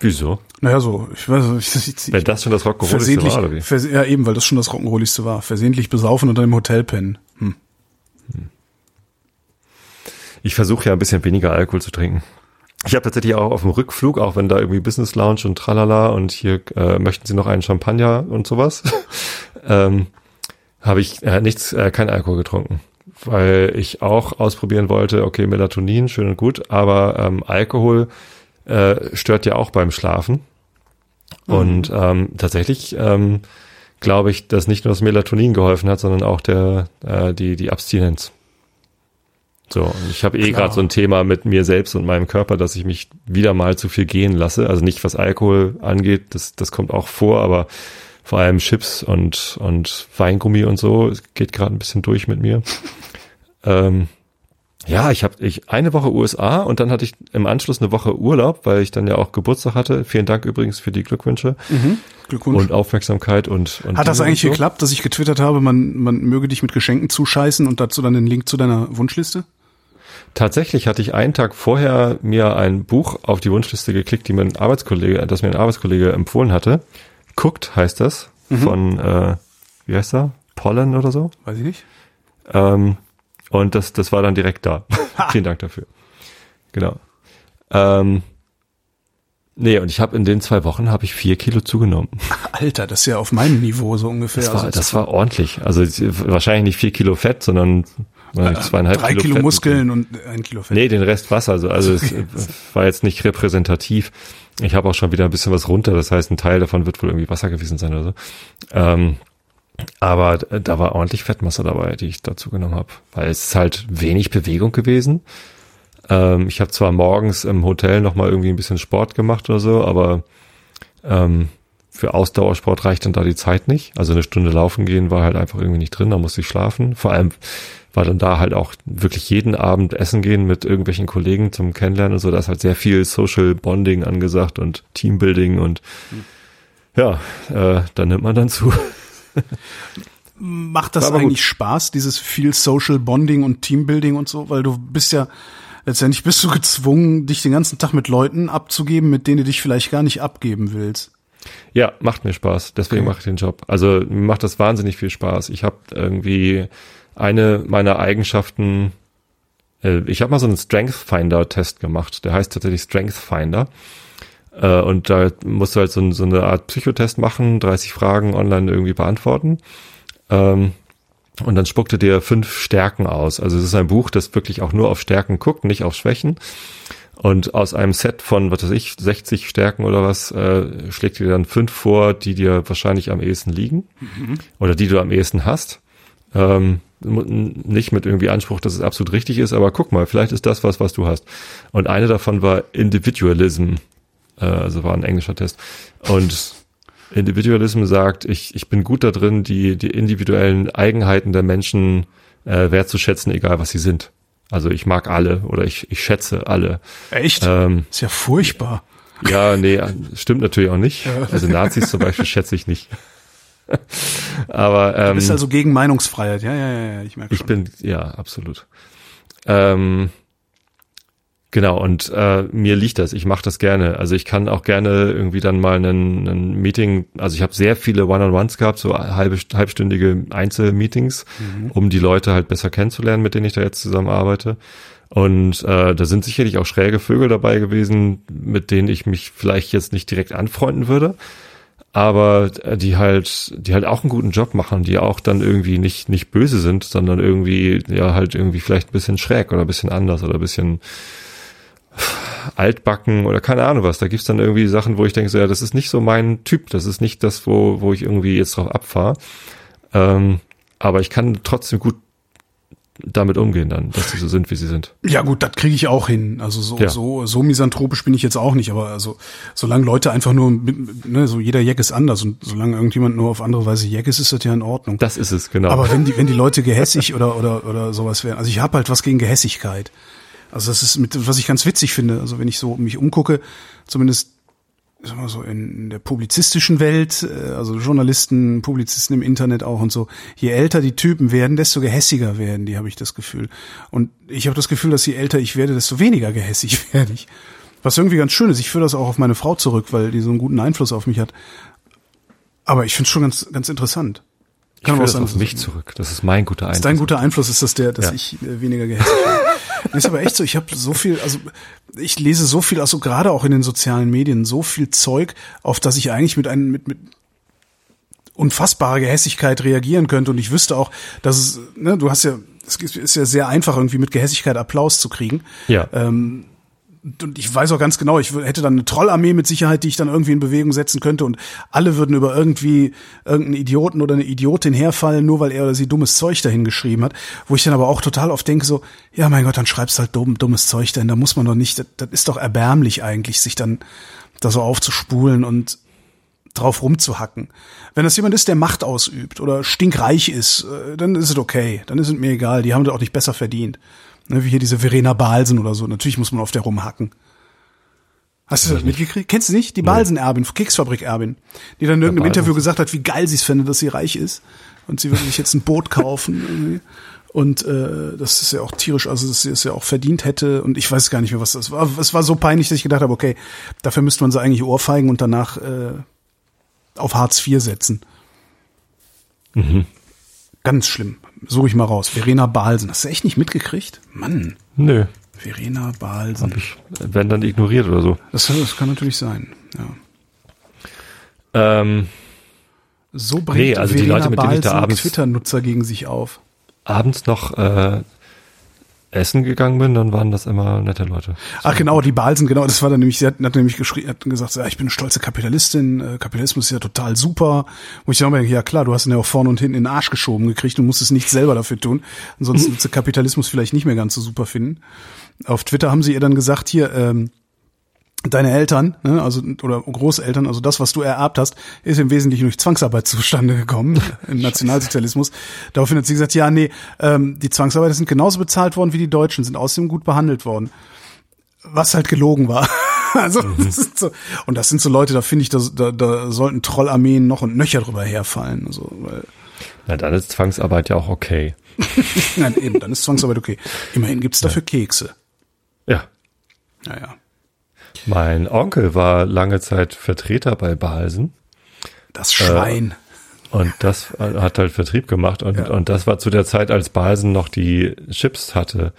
Wieso? Naja, so, ich weiß nicht, ich, ich, Wenn das schon das Rock'n'Rolligste war, oder wie? vers ja eben, weil das schon das Rock'n'Rolligste war. Versehentlich besaufen und dann im Hotel pennen. Hm. Ich versuche ja ein bisschen weniger Alkohol zu trinken. Ich habe tatsächlich auch auf dem Rückflug, auch wenn da irgendwie Business Lounge und tralala und hier äh, möchten Sie noch einen Champagner und sowas, ähm, habe ich äh, nichts, äh, kein Alkohol getrunken, weil ich auch ausprobieren wollte, okay, Melatonin, schön und gut, aber ähm, Alkohol äh, stört ja auch beim Schlafen. Mhm. Und ähm, tatsächlich ähm, glaube ich, dass nicht nur das Melatonin geholfen hat, sondern auch der äh, die die Abstinenz. So, ich habe eh gerade so ein Thema mit mir selbst und meinem Körper, dass ich mich wieder mal zu viel gehen lasse. Also nicht was Alkohol angeht, das, das kommt auch vor, aber vor allem Chips und, und Weingummi und so, es geht gerade ein bisschen durch mit mir. ähm, ja, ich habe ich eine Woche USA und dann hatte ich im Anschluss eine Woche Urlaub, weil ich dann ja auch Geburtstag hatte. Vielen Dank übrigens für die Glückwünsche Mhm. Glückwunsch. und Aufmerksamkeit und, und Hat das eigentlich so. geklappt, dass ich getwittert habe, man, man möge dich mit Geschenken zuscheißen und dazu dann den Link zu deiner Wunschliste? Tatsächlich hatte ich einen Tag vorher mir ein Buch auf die Wunschliste geklickt, die mir ein Arbeitskollege, das mir ein Arbeitskollege empfohlen hatte. Guckt heißt das von, äh, wie heißt er? Pollen oder so. Weiß ich nicht. Ähm, und das, das war dann direkt da. Vielen Dank dafür. Genau. Ähm, nee, und ich habe in den zwei Wochen habe ich vier Kilo zugenommen. Alter, das ist ja auf meinem Niveau so ungefähr. Das war, Also das war ordentlich. Also wahrscheinlich nicht vier Kilo Fett, sondern äh, zweieinhalb drei Kilo, Fett. Muskeln und ein Kilo Fett. Nee, den Rest Wasser. Also, also es äh, war jetzt nicht repräsentativ. Ich habe auch schon wieder ein bisschen was runter. Das heißt, ein Teil davon wird wohl irgendwie Wasser gewesen sein oder so. Ähm, aber da war ordentlich Fettmasse dabei, die ich dazu genommen habe. Weil es ist halt wenig Bewegung gewesen. Ähm, ich habe zwar morgens im Hotel noch mal irgendwie ein bisschen Sport gemacht oder so, aber ähm, für Ausdauersport reicht dann da die Zeit nicht. Also eine Stunde laufen gehen war halt einfach irgendwie nicht drin, da musste ich schlafen. Vor allem war dann da halt auch wirklich jeden Abend essen gehen mit irgendwelchen Kollegen zum Kennenlernen und so. Da ist halt sehr viel Social Bonding angesagt und Teambuilding und ja, äh, da nimmt man dann zu. Macht das aber gut. eigentlich Spaß, dieses viel Social Bonding und Teambuilding und so? Weil du bist ja, letztendlich bist du gezwungen, dich den ganzen Tag mit Leuten abzugeben, mit denen du dich vielleicht gar nicht abgeben willst. Ja, macht mir Spaß. Deswegen Okay. mache ich den Job. Also mir macht das wahnsinnig viel Spaß. Ich habe irgendwie eine meiner Eigenschaften. Äh, ich habe mal so einen Strength Finder Test gemacht. Der heißt tatsächlich Strength Finder. Äh, und da musst du halt so, so eine Art Psychotest machen, 30 Fragen online irgendwie beantworten. Ähm, und dann spuckte dir fünf Stärken aus. Also es ist ein Buch, das wirklich auch nur auf Stärken guckt, nicht auf Schwächen. Und aus einem Set von, was weiß ich, 60 Stärken oder was, äh, schlägt dir dann fünf vor, die dir wahrscheinlich am ehesten liegen oder die du am ehesten hast. Ähm, nicht mit irgendwie Anspruch, dass es absolut richtig ist, aber guck mal, vielleicht ist das was, was du hast. Und eine davon war Individualism, äh, also war ein englischer Test. Und Individualism sagt, ich, ich bin gut da drin, die, die individuellen Eigenheiten der Menschen äh, wertzuschätzen, egal was sie sind. Also ich mag alle oder ich, ich schätze alle. Echt? Ähm, ist ja furchtbar. ja, nee, stimmt natürlich auch nicht. Also Nazis zum Beispiel schätze ich nicht. Aber Du ähm, bist also gegen Meinungsfreiheit. Ja, ja, ja, ja ich merke ich schon. bin, ja, absolut. Ähm, genau, und äh, mir liegt das. Ich mache das gerne. Also ich kann auch gerne irgendwie dann mal einen, einen Meeting, also ich habe sehr viele One-on-Ones gehabt, so halbe, halbstündige Einzelmeetings, um die Leute halt besser kennenzulernen, mit denen ich da jetzt zusammenarbeite. Und äh, da sind sicherlich auch schräge Vögel dabei gewesen, mit denen ich mich vielleicht jetzt nicht direkt anfreunden würde aber äh, die halt, die halt auch einen guten Job machen, die auch dann irgendwie nicht, nicht böse sind, sondern irgendwie, ja, halt irgendwie vielleicht ein bisschen schräg oder ein bisschen anders oder ein bisschen altbacken oder keine Ahnung was. Da gibt's dann irgendwie Sachen, wo ich denke, so, ja, das ist nicht so mein Typ, das ist nicht das, wo, wo ich irgendwie jetzt drauf abfahre. Ähm, aber ich kann trotzdem gut damit umgehen dann, dass sie so sind, wie sie sind. Ja gut, das kriege ich auch hin. Also so, Ja. so, so misanthropisch bin ich jetzt auch nicht, aber also solange Leute einfach nur, ne, so jeder Jack ist anders und solange irgendjemand nur auf andere Weise Jack ist, ist das ja in Ordnung. Das ist es, genau. Aber wenn die, wenn die Leute gehässig oder, oder, oder sowas wären, also ich habe halt was gegen Gehässigkeit. Also das ist mit, was ich ganz witzig finde. Also wenn ich so mich umgucke, zumindest ich sag mal so in der publizistischen Welt, äh, also Journalisten, Publizisten im Internet auch und so, je älter die Typen werden, desto gehässiger werden die, habe ich das Gefühl. Und ich habe das Gefühl, dass je älter ich werde, desto weniger gehässig werde ich. Was irgendwie ganz schön ist. Ich führe das auch auf meine Frau zurück, weil die so einen guten Einfluss auf mich hat. Aber ich finde es schon ganz, ganz interessant. ich führe das auf mich zurück. Das ist mein guter ist dein Einfluss. guter Einfluss ist das der, dass Ja. ich äh, weniger gehässig bin. ist aber echt so, ich habe so viel, also ich lese so viel, also gerade auch in den sozialen Medien, so viel Zeug, auf das ich eigentlich mit einem, mit, mit unfassbarer Gehässigkeit reagieren könnte. Und ich wüsste auch, dass es, ne, du hast ja, es ist ja sehr einfach, irgendwie mit Gehässigkeit Applaus zu kriegen. Ja. Ähm, und ich weiß auch ganz genau, ich hätte dann eine Trollarmee mit Sicherheit, die ich dann irgendwie in Bewegung setzen könnte. Und alle würden über irgendwie irgendeinen Idioten oder eine Idiotin herfallen, nur weil er oder sie dummes Zeug dahin geschrieben hat, wo ich dann aber auch total oft denke so, ja mein Gott, dann schreibst halt dumm, dummes Zeug dahin, da muss man doch nicht, das, das ist doch erbärmlich eigentlich, sich dann da so aufzuspulen und drauf rumzuhacken. Wenn das jemand ist, der Macht ausübt oder stinkreich ist, äh, dann ist es okay, dann ist es mir egal, die haben das auch nicht besser verdient. Ne, wie hier diese Verena Balsen oder so. Natürlich muss man auf der rumhacken. Hast du das mitgekriegt? Kennst du nicht? Die Balsen-Erbin, Keksfabrik-Erbin, die dann in irgendeinem. Interview gesagt hat, wie geil sie es fände, dass sie reich ist. Und sie würde sich jetzt ein Boot kaufen. Irgendwie. Und äh, das ist ja auch tierisch, also dass sie es ja auch verdient hätte. Und ich weiß gar nicht mehr, was das war. Es war so peinlich, dass ich gedacht habe, okay, dafür müsste man sie eigentlich ohrfeigen und danach äh, auf Hartz IV setzen. Ganz schlimm. Suche ich mal raus. Verena Balsen. Hast du echt nicht mitgekriegt? Mann. Nö. Verena Balsen. Hab ich, werden dann ignoriert oder so. Das, das kann natürlich sein. Ja. Ähm, So bringt Nee, also die Verena Leute, mit denen ich da Balsen abends- Twitter-Nutzer gegen sich auf. abends noch äh, essen gegangen bin, dann waren das immer nette Leute. Ach genau, die Balsen, genau, das war dann nämlich, sie hat, hat nämlich geschrieben, hat gesagt, ja, ich bin eine stolze Kapitalistin, äh, Kapitalismus ist ja total super. Wo ich dann denke, ja klar, du hast ihn ja auch vorne und hinten in den Arsch geschoben gekriegt, du musstest nichts selber dafür tun. Ansonsten würdest du Kapitalismus vielleicht nicht mehr ganz so super finden. Auf Twitter haben sie ihr dann gesagt, hier, ähm, deine Eltern, ne, also oder Großeltern, also das, was du ererbt hast, ist im Wesentlichen durch Zwangsarbeit zustande gekommen im Nationalsozialismus. Daraufhin hat sie gesagt, ja, nee, ähm, die Zwangsarbeiter sind genauso bezahlt worden wie die Deutschen, sind außerdem gut behandelt worden. Was halt gelogen war. Also das ist so, und das sind so Leute, da finde ich, da, da, da sollten Trollarmeen noch und nöcher drüber herfallen. Also, weil, Na, dann ist Zwangsarbeit ja auch okay. nein, eben, dann ist Zwangsarbeit okay. Immerhin gibt's dafür Kekse. Ja. Naja. Mein Onkel war lange Zeit Vertreter bei Balsen Das Schwein. und das äh, hat halt Vertrieb gemacht und, Ja. und das war zu der Zeit, als Balsen noch die Chips hatte.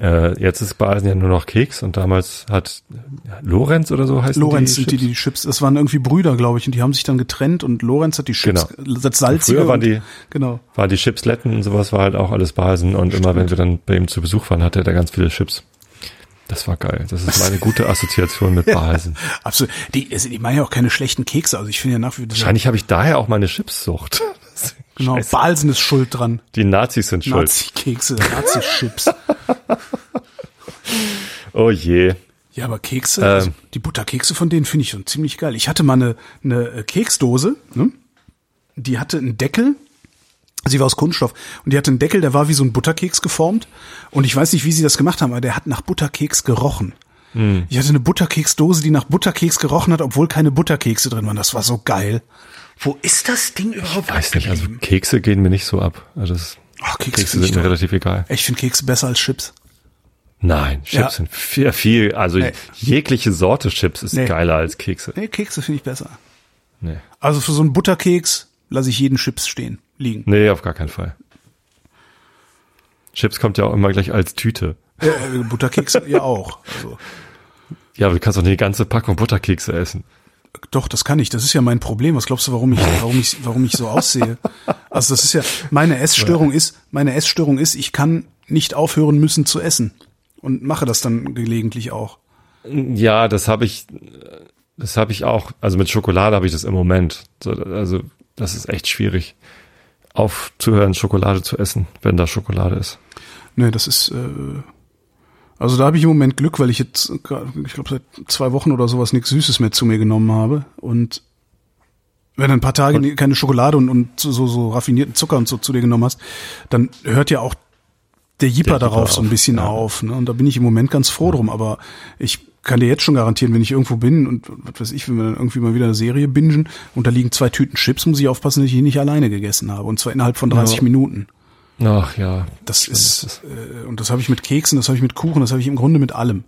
Äh, jetzt ist Balsen ja nur noch Keks und damals hat ja, Lorenz oder so heißt Lorenz die sind die, Chips? die Chips, das waren irgendwie Brüder, glaube ich, und die haben sich dann getrennt und Lorenz hat die Chips, das salzige. Früher waren die- genau. war die Chipsletten und sowas war halt auch alles Balsen und immer wenn wir dann bei ihm zu Besuch waren, hatte er da ganz viele Chips. Das war geil. Das ist meine gute Assoziation mit Balsen. Absolut. Die, also, die machen ja auch keine schlechten Kekse, also ich finde ja nach wie vor, Wahrscheinlich habe ich daher auch meine Chipssucht. genau, Scheiße. Balsen ist schuld dran. Die Nazis sind schuld. Nazi-Kekse, Nazi-Chips. Oh je. Ja, aber Kekse, also Ähm. die Butterkekse von denen finde ich schon ziemlich geil. Ich hatte mal eine, eine äh, Keksdose, ne? die hatte einen Deckel, sie war aus Kunststoff und die hatte einen Deckel, der war wie so ein Butterkeks geformt und ich weiß nicht, wie sie das gemacht haben, aber der hat nach Butterkeks gerochen. Hm. Ich hatte eine Butterkeksdose, die nach Butterkeks gerochen hat, obwohl keine Butterkekse drin waren. Das war so geil. Wo ist das Ding überhaupt Weiß nicht, also? Kekse gehen mir nicht so ab. Also das, Ach, Kekse, Kekse ich sind mir relativ egal. Ich finde Kekse besser als Chips. Nein, Chips Ja. sind viel, viel, also Nee. jegliche Sorte Chips ist Nee. geiler als Kekse. Nee, Kekse finde ich besser. Nee. Also für so einen Butterkeks lasse ich jeden Chips stehen, liegen. nee, auf gar keinen Fall. Chips kommt ja auch immer gleich als Tüte. Äh, Butterkeks ja auch. Also, Ja, aber du kannst doch nicht die ganze Packung Butterkekse essen. doch, das kann ich. Das ist ja mein Problem. Was glaubst du, warum ich, warum ich, warum ich so aussehe? Also das ist ja meine Essstörung ist, meine Essstörung ist, ich kann nicht aufhören müssen zu essen und mache das dann gelegentlich auch. Ja, das habe ich, das habe ich auch. Also mit Schokolade habe ich das im Moment. So, also das ist echt schwierig, aufzuhören, Schokolade zu essen, wenn da Schokolade ist. Nee, das ist, äh, also da habe ich im Moment Glück, weil ich jetzt, ich glaube seit zwei Wochen oder sowas nichts Süßes mehr zu mir genommen habe und wenn du ein paar Tage nie- keine Schokolade und, und so, so, raffinierten Zucker und so zu dir genommen hast, dann hört ja auch der Jipper darauf Jipper so ein bisschen ja. auf. Ne? Und da bin ich im Moment ganz froh drum. Aber ich kann dir jetzt schon garantieren, wenn ich irgendwo bin und was weiß ich, wenn wir dann irgendwie mal wieder eine Serie bingen und da liegen zwei Tüten Chips, muss ich aufpassen, dass ich die nicht alleine gegessen habe. Und zwar innerhalb von 30 Ja. Minuten. Ach ja. Das ist, äh, und das habe ich mit Keksen, das habe ich mit Kuchen, das habe ich im Grunde mit allem.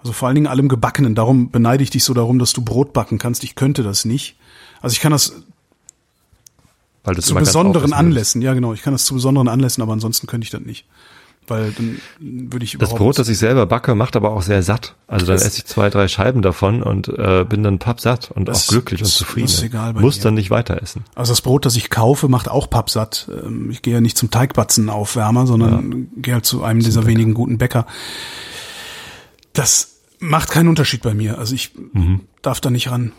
Also vor allen Dingen allem Gebackenen. Darum beneide ich dich so darum, dass du Brot backen kannst. Ich könnte das nicht. Also ich kann das Weil zu besonderen. Anlässen, ja genau, ich kann das zu besonderen Anlässen, aber ansonsten könnte ich das nicht. Weil dann würde ich Das Brot, das ich selber backe, macht aber auch sehr satt. Also dann esse ich zwei, drei Scheiben davon und äh, bin dann pappsatt und Das- auch glücklich und zufrieden. ist egal bei Muss mir. dann nicht weiter essen. Also das Brot, das ich kaufe, macht auch pappsatt. Ähm, Ich gehe ja nicht zum Teigbatzenaufwärmer, sondern gehe halt zu einem dieser wenigen guten Bäcker. Das macht keinen Unterschied bei mir. Also ich Mhm. darf da nicht ran.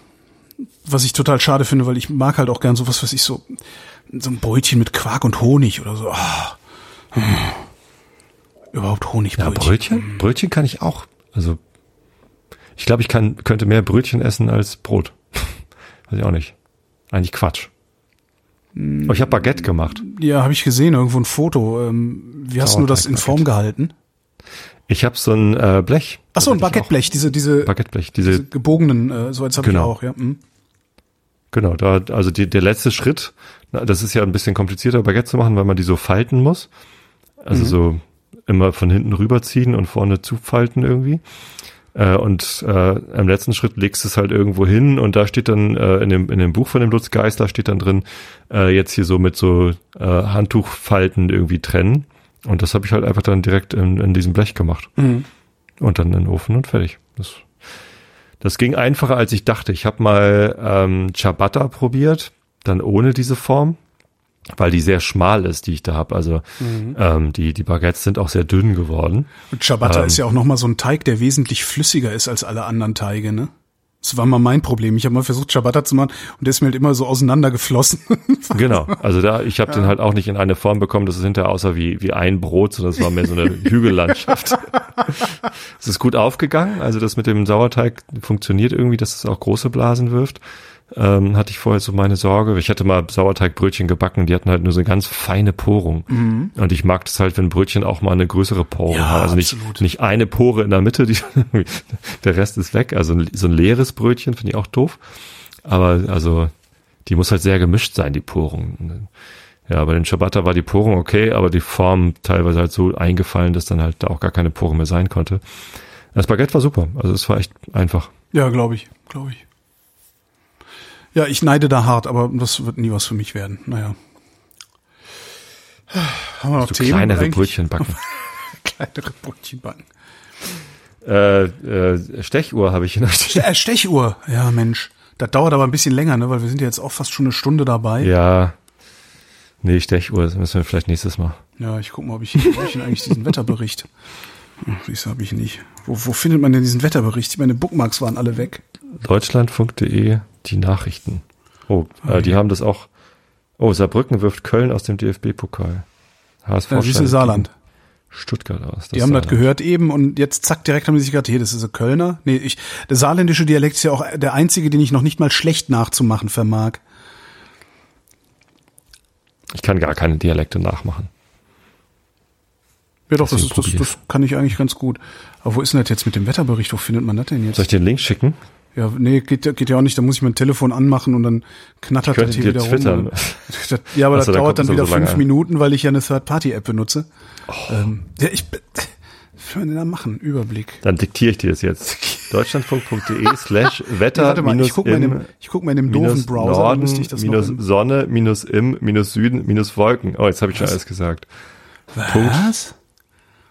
Was ich total schade finde, weil ich mag halt auch gern sowas, was ich so, so ein Brötchen mit Quark und Honig oder so. Ah. Hm. Überhaupt Ja, Honigbrötchen. Brötchen? Brötchen kann ich auch. Also ich glaube, ich kann, könnte mehr Brötchen essen als Brot. Weiß ich auch nicht. Eigentlich Quatsch. Aber ich habe Baguette gemacht. Ja, habe ich gesehen, irgendwo ein Foto. Ähm, Wie hast du das in Form gehalten? Ich habe so ein äh, Blech. Ach so, ein. Baguetteblech, diese, diese, Baguetteblech. diese Diese, gebogenen, äh, so als habe Genau. ich auch, ja. Hm. genau, da, also die, der letzte Schritt, das ist ja ein bisschen komplizierter, Baguette zu machen, weil man die so falten muss. Also so immer von hinten rüberziehen und vorne zufalten irgendwie. Äh, und äh, im letzten Schritt legst du es halt irgendwo hin und da steht dann äh, in, dem, in dem Buch von dem Lutz Geist, da steht dann drin, äh, jetzt hier so mit so äh, Handtuchfalten irgendwie trennen. Und das habe ich halt einfach dann direkt in, in diesem Blech gemacht. Und dann in den Ofen und fertig. Das, das ging einfacher, als ich dachte. Ich habe mal ähm, Ciabatta probiert, dann ohne diese Form, weil die sehr schmal ist, die ich da habe. Also ähm, die, die Baguettes sind auch sehr dünn geworden. Und Ciabatta Ähm. ist ja auch nochmal so ein Teig, der wesentlich flüssiger ist als alle anderen Teige, ne? Das war mal mein Problem. Ich habe mal versucht, Ciabatta zu machen und der ist mir halt immer so auseinandergeflossen. Genau, also da, ich habe den halt auch nicht in eine Form bekommen, dass es hinterher aussah wie, wie ein Brot, sondern es war mehr so eine Hügellandschaft. es ist gut aufgegangen, also das mit dem Sauerteig funktioniert irgendwie, dass es auch große Blasen wirft. Ähm, hatte ich vorher so meine Sorge. Ich hatte mal Sauerteigbrötchen gebacken, die hatten halt nur so eine ganz feine Porung. Und ich mag das halt, wenn Brötchen auch mal eine größere Porung Ja, haben. Also nicht, absolut. nicht eine Pore in der Mitte, die, der Rest ist weg. Also so ein leeres Brötchen finde ich auch doof. Aber also die muss halt sehr gemischt sein, die Porung. Ja, bei den Ciabatta war die Porung okay, aber die Form teilweise halt so eingefallen, dass dann halt da auch gar keine Porung mehr sein konnte. Das Baguette war super, also es war echt einfach. ja, glaube ich, glaube ich. Ja, ich neide da hart, aber das wird nie was für mich werden. Naja. Haben wir noch So Themen kleinere eigentlich? Brötchen backen. kleinere Brötchen backen. äh, äh, Stechuhr habe ich in der Ste- äh, Stechuhr. Ja, Mensch. Das dauert aber ein bisschen länger, ne? Weil wir sind ja jetzt auch fast schon eine Stunde dabei. Ja. Nee, Stechuhr, das müssen wir vielleicht nächstes Mal. Ja, ich guck mal, ob ich, hab ich eigentlich diesen Wetterbericht? Wieso habe ich nicht? Wo, wo findet man denn diesen Wetterbericht? Meine Bookmarks waren alle weg. Deutschlandfunk.de, die Nachrichten. Oh, äh, die haben das auch. Oh, Saarbrücken wirft Köln aus dem DFB-Pokal. HSV Ja, siehst du, Saarland. Stuttgart aus. Die haben das Saarland. gehört eben und jetzt zack, direkt haben die sich gerade, hier, das ist ein Kölner. Nee, ich, der saarländische Dialekt ist ja auch der einzige, den ich noch nicht mal schlecht nachzumachen vermag. Ich kann gar keine Dialekte nachmachen. Ja doch, das, ist, das, das kann ich eigentlich ganz gut. Aber wo ist denn das jetzt mit dem Wetterbericht? Wo findet man das denn jetzt? Soll ich den Link schicken? Ja, nee, geht, ja- geht ja auch nicht. Da muss ich mein Telefon anmachen und dann knattert das hier wieder twittern. rum. Das, ja, aber Ach so, das da dauert dann wieder so fünf an. Minuten, weil ich ja eine Third-Party-App benutze. Oh. Ähm, ja, ich, was man denn da machen? Überblick. Dann diktiere ich dir das jetzt. Deutschlandfunk.de slash Wetter Ja, minus ich guck mal in im dem, ich guck mal in dem doofen Browser, Norden, müsste ich das minus Sonne, minus im, minus Süden, minus Wolken. Oh, jetzt habe ich schon alles gesagt. Punkt Was?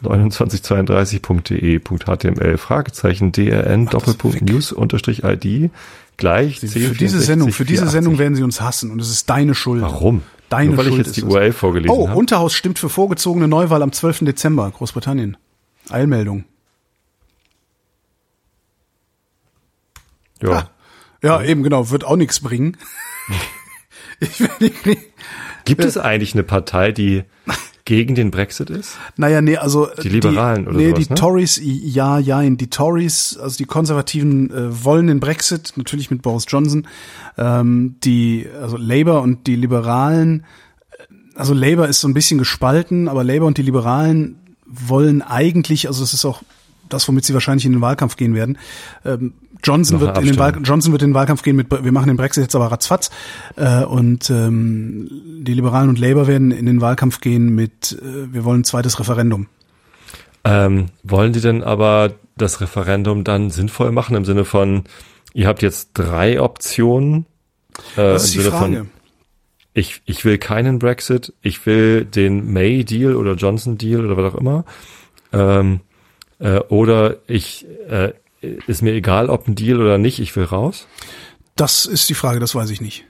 2932.de.html Fragezeichen drn Doppelpunkt. News unterstrich ID gleich 10, Für diese Sendung, für diese Sendung werden sie uns hassen und es ist deine Schuld. Warum? Deine Nur weil Schuld ich jetzt die. URL vorgelesen Oh, habe. Unterhaus stimmt für vorgezogene Neuwahl am 12. Dezember, Großbritannien. Eilmeldung. Ja. Ja, eben genau, wird auch nichts bringen. ich will nicht, Gibt es eigentlich eine Partei, die gegen den Brexit ist? naja, nee, also Die Liberalen oder nee, sowas, die ne? Tories, ja, ja, die Tories, also die Konservativen äh, wollen den Brexit, natürlich mit Boris Johnson. Ähm, die, also Labour und die Liberalen, äh, also Labour ist so ein bisschen gespalten, aber Labour und die Liberalen wollen eigentlich, also das ist auch das, womit sie wahrscheinlich in den Wahlkampf gehen werden. Ähm, Johnson wird in den Wahl. Johnson wird in den Wahlkampf gehen mit, wir machen den Brexit jetzt aber ratzfatz. Äh, und ähm, die Liberalen und Labour werden in den Wahlkampf gehen mit, äh, wir wollen ein zweites Referendum. Ähm, wollen die denn aber das Referendum dann sinnvoll machen im Sinne von, ihr habt jetzt drei Optionen? Äh, Das ist im die Sinne Frage. Von, ich, ich will keinen Brexit, ich will den May-Deal oder Johnson-Deal oder was auch immer. Ähm, äh, oder ich äh, ist mir egal, ob ein Deal oder nicht, ich will raus. Das ist die Frage, das weiß ich nicht.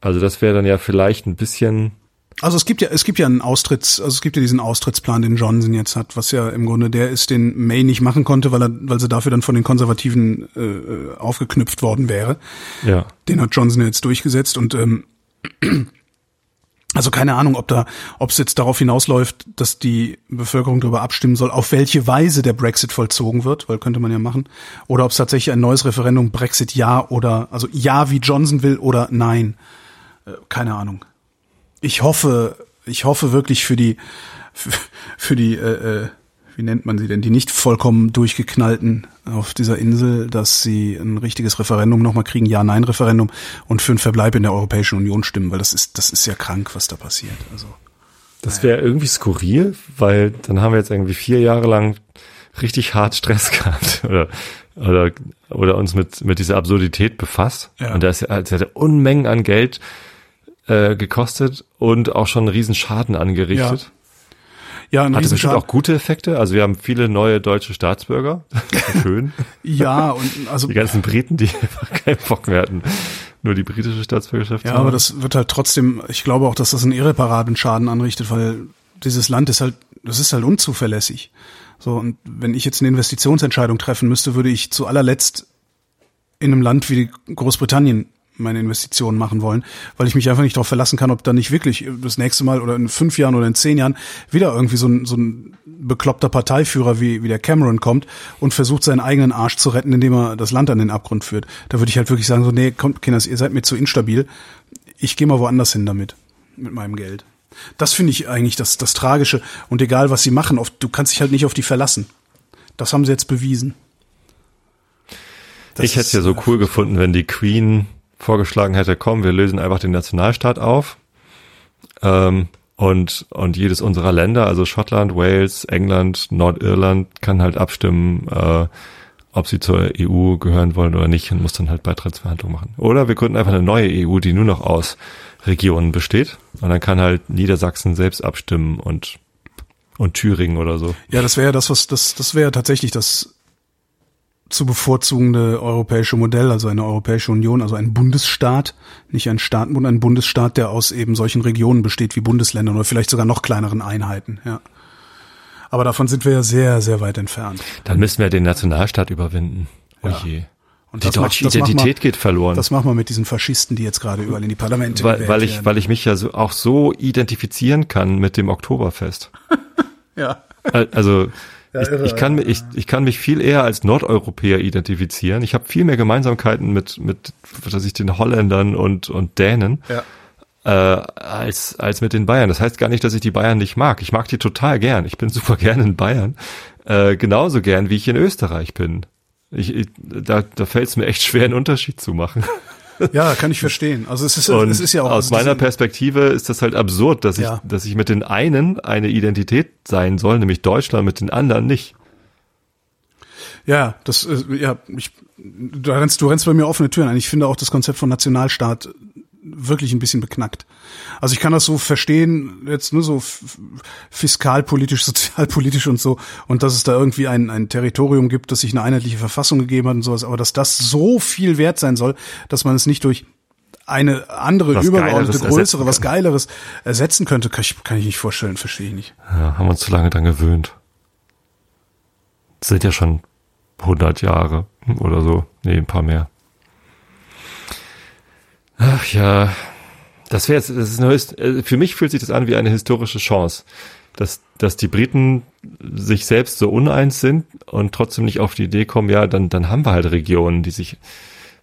Also das wäre dann ja vielleicht ein bisschen. Also es gibt ja, es gibt ja einen Austritts, also es gibt ja diesen Austrittsplan, den Johnson jetzt hat, was ja im Grunde der ist, den May nicht machen konnte, weil er, weil sie dafür dann von den Konservativen äh, aufgeknüpft worden wäre. Ja. Den hat Johnson jetzt durchgesetzt und ähm, also keine Ahnung, ob da, ob es jetzt darauf hinausläuft, dass die Bevölkerung darüber abstimmen soll, auf welche Weise der Brexit vollzogen wird, weil könnte man ja machen, oder ob es tatsächlich ein neues Referendum Brexit ja oder also ja wie Johnson will oder nein, äh, keine Ahnung. Ich hoffe, ich hoffe wirklich für die für, für die äh, äh, wie nennt man sie denn, die nicht vollkommen durchgeknallten auf dieser Insel, dass sie ein richtiges Referendum nochmal kriegen, Ja-Nein-Referendum und für einen Verbleib in der Europäischen Union stimmen, weil das ist, das ist ja krank, was da passiert. Also. Das wäre irgendwie skurril, weil dann haben wir jetzt irgendwie vier Jahre lang richtig hart Stress gehabt oder oder oder uns mit mit dieser Absurdität befasst Ja. und da ist ja das hat Unmengen an Geld äh, gekostet und auch schon einen riesen Schaden angerichtet. Ja, ein Hatte bestimmt auch gute Effekte. Also wir haben viele neue deutsche Staatsbürger. Schön. Ja, und also Die ganzen Briten, die einfach keinen Bock mehr hatten, nur die britische Staatsbürgerschaft Ja, aber das wird halt trotzdem, ich glaube auch, dass das einen irreparablen Schaden anrichtet, weil dieses Land ist halt, das ist halt unzuverlässig. So, und wenn ich jetzt eine Investitionsentscheidung treffen müsste, würde ich zu allerletzt in einem Land wie Großbritannien meine Investitionen machen wollen, weil ich mich einfach nicht darauf verlassen kann, ob da nicht wirklich das nächste Mal oder in fünf Jahren oder in zehn Jahren wieder irgendwie so ein, so ein bekloppter Parteiführer wie, wie der Cameron kommt und versucht, seinen eigenen Arsch zu retten, indem er das Land an den Abgrund führt. Da würde ich halt wirklich sagen, so, nee, kommt, Kinders, ihr seid mir zu instabil. Ich gehe mal woanders hin damit, mit meinem Geld. Das finde ich eigentlich das, das Tragische. Und egal, was sie machen, auf, du kannst dich halt nicht auf die verlassen. Das haben sie jetzt bewiesen. Das ich hätte es ja so äh, cool gefunden, wenn die Queen vorgeschlagen hätte, komm, wir lösen einfach den Nationalstaat auf. Ähm, und, und jedes unserer Länder, also Schottland, Wales, England, Nordirland, kann halt abstimmen, äh, ob sie zur EU gehören wollen oder nicht und muss dann halt Beitrittsverhandlungen machen. Oder wir gründen einfach eine neue EU, die nur noch aus Regionen besteht. Und dann kann halt Niedersachsen selbst abstimmen und, und Thüringen oder so. Ja, das wäre das, was das, das wäre tatsächlich das zu bevorzugende europäische Modell, also eine Europäische Union, also ein Bundesstaat, nicht ein Staatenbund, ein Bundesstaat, der aus eben solchen Regionen besteht wie Bundesländern oder vielleicht sogar noch kleineren Einheiten, ja. Aber davon sind wir ja sehr, sehr weit entfernt. Dann müssen wir den Nationalstaat überwinden. Oh Ja. je. Und Die deutsche Identität geht verloren. Das machen wir mit diesen Faschisten, die jetzt gerade überall in die Parlamente weil, weil ich, werden. weil ich mich ja so, auch so identifizieren kann mit dem Oktoberfest. ja. Al- Also ich, irre, ich kann mich, ich, ich kann mich viel eher als Nordeuropäer identifizieren. Ich habe viel mehr Gemeinsamkeiten mit mit was weiß ich den Holländern und und Dänen Ja. äh, als als mit den Bayern. Das heißt gar nicht, dass ich die Bayern nicht mag. Ich mag die total gern. Ich bin super gern in Bayern, äh, genauso gern wie ich in Österreich bin. Ich, ich, da da fällt es mir echt schwer, einen Unterschied zu machen. Ja, kann ich verstehen. Also es ist, Und es ist ja auch aus meiner Perspektive ist das halt absurd, dass Ja. ich, dass ich mit den einen eine Identität sein soll, nämlich Deutschland, mit den anderen nicht. Ja, das, ja, ich, du rennst, du rennst bei mir offene Türen ein. Ich finde auch das Konzept von Nationalstaat wirklich ein bisschen beknackt. Also ich kann das so verstehen, jetzt nur so fiskalpolitisch, sozialpolitisch und so, und dass es da irgendwie ein, ein Territorium gibt, das sich eine einheitliche Verfassung gegeben hat und sowas, aber dass das so viel wert sein soll, dass man es nicht durch eine andere, Was übergeordnete, größere, was. Geileres ersetzen könnte, kann ich, kann ich nicht vorstellen, verstehe ich nicht. Ja, haben wir uns zu lange dran gewöhnt. Das sind ja schon 100 Jahre oder so. Nee, ein paar mehr. Ach ja, das wäre jetzt, das ist eine äh, für mich fühlt sich das an wie eine historische Chance, dass, dass die Briten sich selbst so uneins sind und trotzdem nicht auf die Idee kommen, ja, dann, dann haben wir halt Regionen, die sich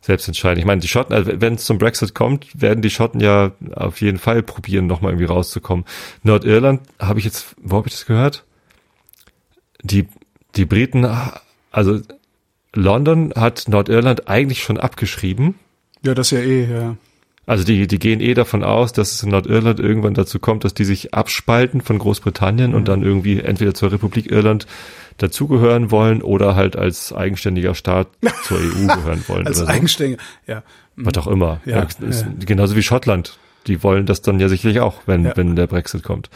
selbst entscheiden. Ich meine, die Schotten, also wenn es zum Brexit kommt, werden die Schotten ja auf jeden Fall probieren, nochmal irgendwie rauszukommen. Nordirland, habe ich jetzt, wo habe ich das gehört? Die, die Briten, also London hat Nordirland eigentlich schon abgeschrieben. Ja, das ist ja eh, ja. Also die, die gehen eh davon aus, dass es in Nordirland irgendwann dazu kommt, dass die sich abspalten von Großbritannien und dann irgendwie entweder zur Republik Irland dazugehören wollen oder halt als eigenständiger Staat zur EU gehören wollen Als oder so. Eigenständige, ja. Was auch immer. Ja, ist ja. Genauso wie Schottland. die wollen das dann ja sicherlich auch, wenn, Ja. wenn der Brexit kommt.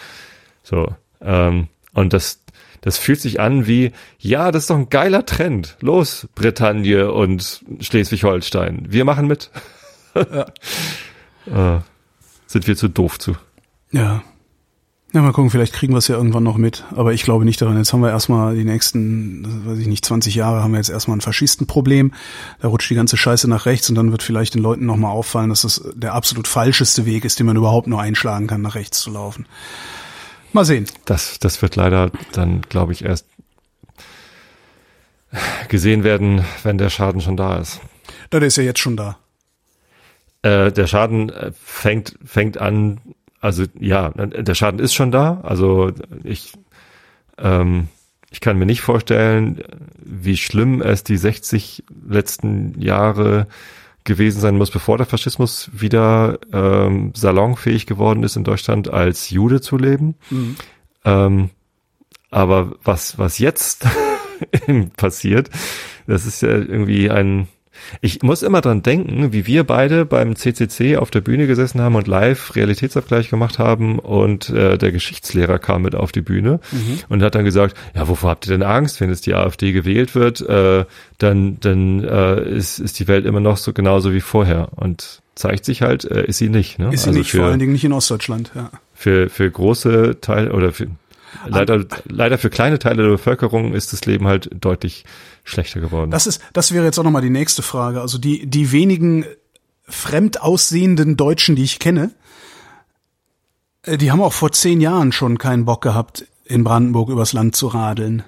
So. Ähm, und das, das fühlt sich an wie, ja, das ist doch ein geiler Trend. Los, Bretagne und Schleswig-Holstein. Wir machen mit. äh, sind wir zu doof zu. Ja. Ja, mal gucken, vielleicht kriegen wir es ja irgendwann noch mit. Aber ich glaube nicht daran. Jetzt haben wir erstmal die nächsten, weiß ich nicht, 20 Jahre haben wir jetzt erstmal ein Faschistenproblem. Da rutscht die ganze Scheiße nach rechts und dann wird vielleicht den Leuten nochmal auffallen, dass das der absolut falscheste Weg ist, den man überhaupt nur einschlagen kann, nach rechts zu laufen. Mal sehen. Das, das wird leider dann, glaube ich, erst gesehen werden, wenn der Schaden schon da ist. Da, der ist ja jetzt schon da. Äh, der Schaden äh, fängt, fängt an, also ja, der Schaden ist schon da. Also ich, ähm, ich kann mir nicht vorstellen, wie schlimm es die 60 letzten Jahre gewesen sein muss, bevor der Faschismus wieder ähm, salonfähig geworden ist in Deutschland, als Jude zu leben. Ähm, aber was, was jetzt passiert, das ist ja irgendwie ein, ich muss immer dran denken, wie wir beide beim CCC auf der Bühne gesessen haben und live Realitätsabgleich gemacht haben und äh, der Geschichtslehrer kam mit auf die Bühne und hat dann gesagt, ja, wovor habt ihr denn Angst, wenn jetzt die AfD gewählt wird, äh, dann, dann äh, ist, ist die Welt immer noch so genauso wie vorher und zeigt sich halt, äh, ist sie nicht. Ne? Ist sie also nicht, für, vor allen Dingen nicht in Ostdeutschland, ja. für, für große Teile oder für, leider, leider für kleine Teile der Bevölkerung ist das Leben halt deutlich schlechter geworden. Das ist, das wäre jetzt auch nochmal die nächste Frage. Also die, die wenigen fremd aussehenden Deutschen, die ich kenne, äh, die haben auch vor zehn Jahren schon keinen Bock gehabt, in Brandenburg übers Land zu radeln,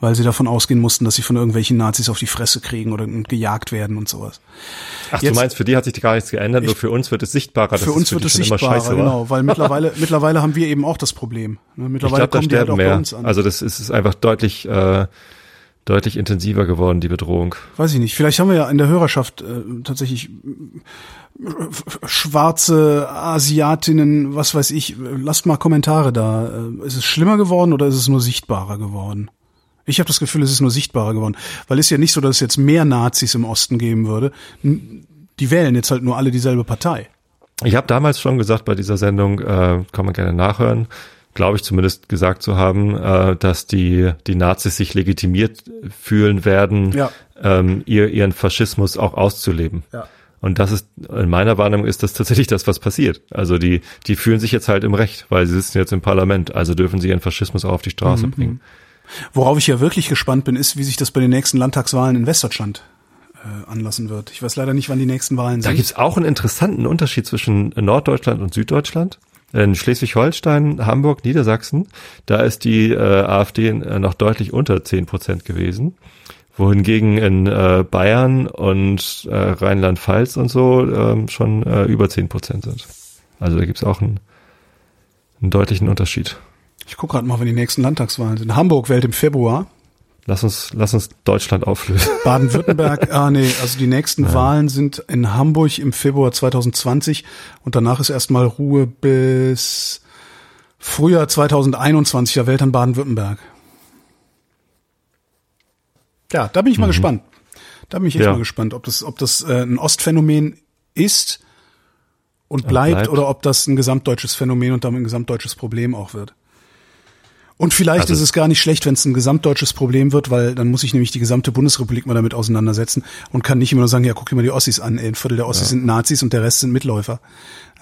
weil sie davon ausgehen mussten, dass sie von irgendwelchen Nazis auf die Fresse kriegen oder gejagt werden und sowas. Ach, jetzt- du meinst, für die hat sich gar nichts geändert, nur für uns wird es sichtbarer, für uns für wird es sichtbarer, genau, weil mittlerweile, mittlerweile haben wir eben auch das Problem. Ich Mittlerweile glaube, da kommen die halt sterben auch bei mehr. uns an. Also das ist, ist einfach deutlich, äh, deutlich intensiver geworden, die Bedrohung. Weiß ich nicht. Vielleicht haben wir ja in der Hörerschaft äh, tatsächlich äh, schwarze Asiatinnen, was weiß ich. Lasst mal Kommentare da. Äh, Ist es schlimmer geworden oder ist es nur sichtbarer geworden? Ich habe das Gefühl, es ist nur sichtbarer geworden, weil es ist ja nicht so, dass es jetzt mehr Nazis im Osten geben würde. Die wählen jetzt halt nur alle dieselbe Partei. Ich habe damals schon gesagt bei dieser Sendung, äh, kann man gerne nachhören, glaube ich zumindest gesagt zu haben, äh, dass die, die Nazis sich legitimiert fühlen werden, Ja. ähm, ihr, ihren Faschismus auch auszuleben. Ja. Und das ist, in meiner Wahrnehmung ist das tatsächlich das, was passiert. Also die, die fühlen sich jetzt halt im Recht, weil sie sitzen jetzt im Parlament, also dürfen sie ihren Faschismus auch auf die Mhm. Straße bringen. Worauf ich ja wirklich gespannt bin, ist, wie sich das bei den nächsten Landtagswahlen in Westdeutschland äh, anlassen wird. Ich weiß leider nicht, wann die nächsten Wahlen Da sind. gibt's auch einen interessanten Unterschied zwischen Norddeutschland und Süddeutschland. In Schleswig-Holstein, Hamburg, Niedersachsen, da ist die äh, AfD äh, noch deutlich unter 10 Prozent gewesen. Wohingegen in äh, Bayern und äh, Rheinland-Pfalz und so ähm, schon äh, über 10 Prozent sind. Also da gibt's auch einen, einen deutlichen Unterschied. Ich gucke gerade mal, wann die nächsten Landtagswahlen sind. Hamburg wählt im Februar. Lass uns, lass uns Deutschland auflösen. Baden-Württemberg, ah nee, also die nächsten Wahlen sind in Hamburg im Februar 2020 und danach ist erstmal Ruhe bis Frühjahr 2021, da wählt dann Baden-Württemberg. Ja, da bin ich mal gespannt. Da bin ich echt Ja. mal gespannt, ob das, ob das äh, ein Ostphänomen ist und bleibt, bleibt. oder ob das ein gesamtdeutsches Phänomen und damit ein gesamtdeutsches Problem auch wird. Und vielleicht Also- ist es gar nicht schlecht, wenn es ein gesamtdeutsches Problem wird, weil dann muss ich nämlich die gesamte Bundesrepublik mal damit auseinandersetzen und kann nicht immer nur sagen, ja, guck dir mal die Ossis an, ey, ein Viertel der Ossis sind Nazis und der Rest sind Mitläufer.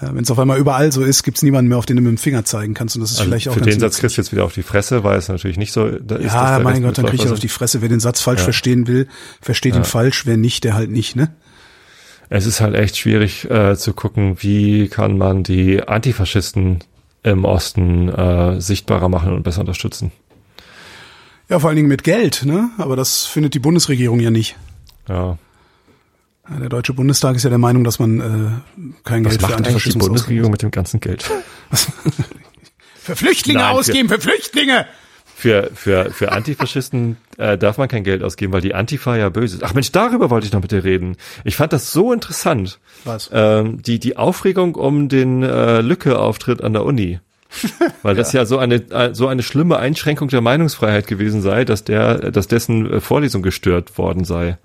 Äh, wenn es auf einmal überall so ist, gibt's niemanden mehr, auf den du mit dem Finger zeigen kannst und das ist Also vielleicht auch für den Satz kriegst du jetzt wieder auf die Fresse, weil es natürlich nicht so da ist. Ja, mein Gott, dann krieg ich auf die. Fresse. Wer den Satz falsch verstehen will, versteht ihn falsch. Wer nicht, der halt nicht, ne? Es ist halt echt schwierig äh, zu gucken, wie kann man die Antifaschisten im Osten äh, sichtbarer machen und besser unterstützen. Ja, vor allen Dingen mit Geld, ne? Aber das findet die Bundesregierung ja nicht. Ja. Der Deutsche Bundestag ist ja der Meinung, dass man äh, kein Was Geld für macht die Antifaschismus Bundesregierung mit dem ganzen Geld? ausgibt. Für Flüchtlinge Nein, für- ausgeben, für Flüchtlinge! Für, für, für Antifaschisten äh, darf man kein Geld ausgeben, weil die Antifa ja böse ist. Ach Mensch, darüber wollte ich noch mit dir reden. Ich fand das so interessant. Was? Ähm, die, die Aufregung um den äh, Lücke-Auftritt an der Uni. Weil das ja so eine äh, so eine schlimme Einschränkung der Meinungsfreiheit gewesen sei, dass der, dass dessen äh, Vorlesung gestört worden sei.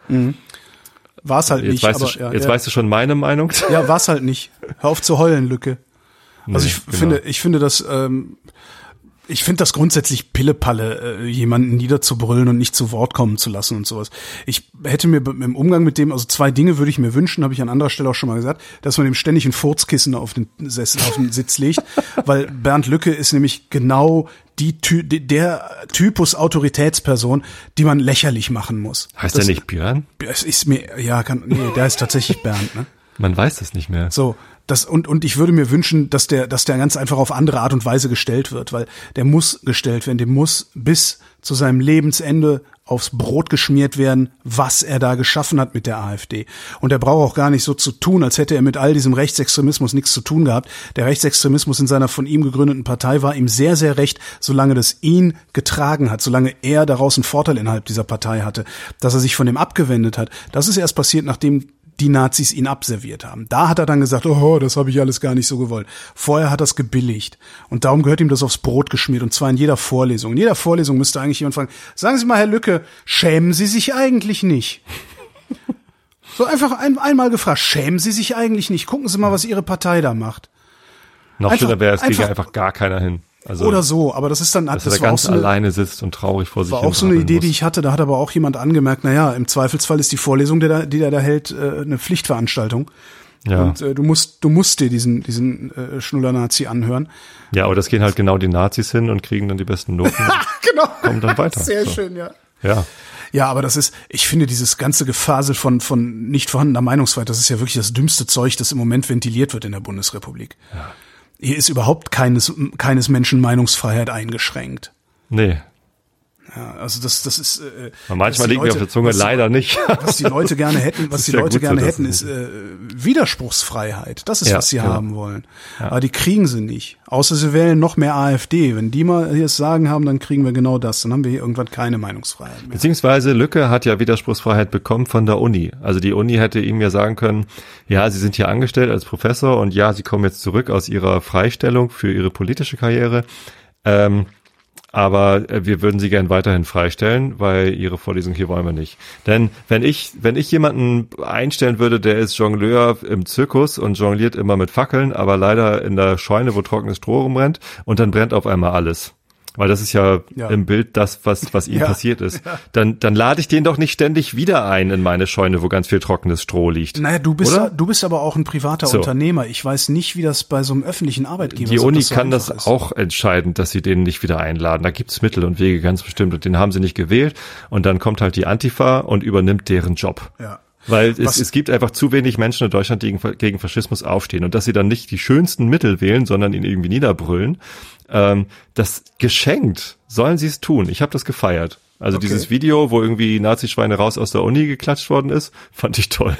War's halt Jetzt, nicht. weißt, aber, du, ja, jetzt ja. weißt du schon meine Meinung. Ja, war's halt nicht. Hör auf zu heulen, Lücke. Also ich genau. finde, ich finde das, ähm, ich finde das grundsätzlich Pillepalle, äh, jemanden niederzubrüllen und nicht zu Wort kommen zu lassen und sowas. Ich hätte mir im Umgang mit dem, also zwei Dinge würde ich mir wünschen, habe ich an anderer Stelle auch schon mal gesagt, dass man dem ständig ein Furzkissen auf den, Sessel, auf den Sitz legt, weil Bernd Lücke ist nämlich genau die die- der Typus Autoritätsperson, die man lächerlich machen muss. Heißt das, der nicht Björn? Es ist mir, ja, kann, nee, der ist tatsächlich Bernd, ne? Man weiß es nicht mehr. So, das und und ich würde mir wünschen, dass der dass der ganz einfach auf andere Art und Weise gestellt wird, weil der muss gestellt werden, dem muss bis zu seinem Lebensende aufs Brot geschmiert werden, was er da geschaffen hat mit der AfD. Und er braucht auch gar nicht so zu tun, als hätte er mit all diesem Rechtsextremismus nichts zu tun gehabt. Der Rechtsextremismus in seiner von ihm gegründeten Partei war ihm sehr, sehr recht, solange das ihn getragen hat, solange er daraus einen Vorteil innerhalb dieser Partei hatte, dass er sich von dem abgewendet hat. Das ist erst passiert, nachdem die Nazis ihn abserviert haben. Da hat er dann gesagt, oh, das habe ich alles gar nicht so gewollt. Vorher hat er es gebilligt. Und darum gehört ihm das aufs Brot geschmiert. Und zwar in jeder Vorlesung. In jeder Vorlesung müsste eigentlich jemand fragen, sagen Sie mal, Herr Lücke, schämen Sie sich eigentlich nicht? So einfach ein, einmal gefragt, schämen Sie sich eigentlich nicht? Gucken Sie mal, was Ihre Partei da macht. Noch Einfach- schöner wäre, es ginge einfach- einfach gar keiner hin. Also, Oder so, aber das ist dann, dass das er da war auch ganz so eine, alleine sitzt und traurig vor sich war auch so eine Idee, muss. die ich hatte. Da hat aber auch jemand angemerkt, na ja, im Zweifelsfall ist die Vorlesung, die, da, die er da hält, äh, eine Pflichtveranstaltung. Ja. Und äh, du musst, du musst dir diesen, diesen äh, Schnuller-Nazi anhören. ja, aber das gehen halt genau die Nazis hin und kriegen dann die besten Noten. Genau. Kommen dann weiter. Sehr So. schön, ja. ja. Ja, aber das ist, ich finde dieses ganze Gefasel von, von nicht vorhandener Meinungsfreiheit, das ist ja wirklich das dümmste Zeug, das im Moment ventiliert wird in der Bundesrepublik. Hier ist überhaupt keines, keines Menschen Meinungsfreiheit eingeschränkt. Nee. Ja, also das, das ist. Äh, manchmal liegt mir auf der Zunge was leider nicht. Was die Leute gerne hätten, was ist die ja Leute so, gerne hätten, ist äh, Widerspruchsfreiheit. Das ist, Ja, was sie genau. haben wollen. Aber die kriegen sie nicht. Außer sie wählen noch mehr AfD. Wenn die mal hier das Sagen haben, dann kriegen wir genau das. Dann haben wir hier irgendwann keine Meinungsfreiheit mehr. Beziehungsweise Lücke hat ja Widerspruchsfreiheit bekommen von der Uni. Also die Uni hätte ihm ja sagen können, ja, Sie sind hier angestellt als Professor und ja, Sie kommen jetzt zurück aus Ihrer Freistellung für Ihre politische Karriere. Ähm, aber äh, wir würden sie gern weiterhin freistellen, weil ihre Vorlesung hier wollen wir nicht. Denn wenn ich, wenn ich jemanden einstellen würde, der ist Jongleur im Zirkus und jongliert immer mit Fackeln, aber leider in der Scheune, wo trockenes Stroh rumrennt und dann brennt auf einmal alles. Weil das ist ja, Ja. im Bild das, was, was ihm Ja. passiert ist. Dann, dann lade ich den doch nicht ständig wieder ein in meine Scheune, wo ganz viel trockenes Stroh liegt. Naja, du bist, Oder? du bist aber auch ein privater So. Unternehmer. Ich weiß nicht, wie das bei so einem öffentlichen Arbeitgeber Die ist, ob Uni so kann das ist. auch entscheiden, dass sie den nicht wieder einladen. Da gibt's Mittel und Wege ganz bestimmt und den haben sie nicht gewählt. Und dann kommt halt die Antifa und übernimmt deren Job. Ja. Weil es, Was- es gibt einfach zu wenig Menschen in Deutschland, die gegen, gegen Faschismus aufstehen. Und dass sie dann nicht die schönsten Mittel wählen, sondern ihn irgendwie niederbrüllen, ähm, das geschenkt sollen sie es tun. Ich habe das gefeiert. Also Okay. dieses Video, wo irgendwie Nazi-Schweine raus aus der Uni geklatscht worden ist, fand ich toll.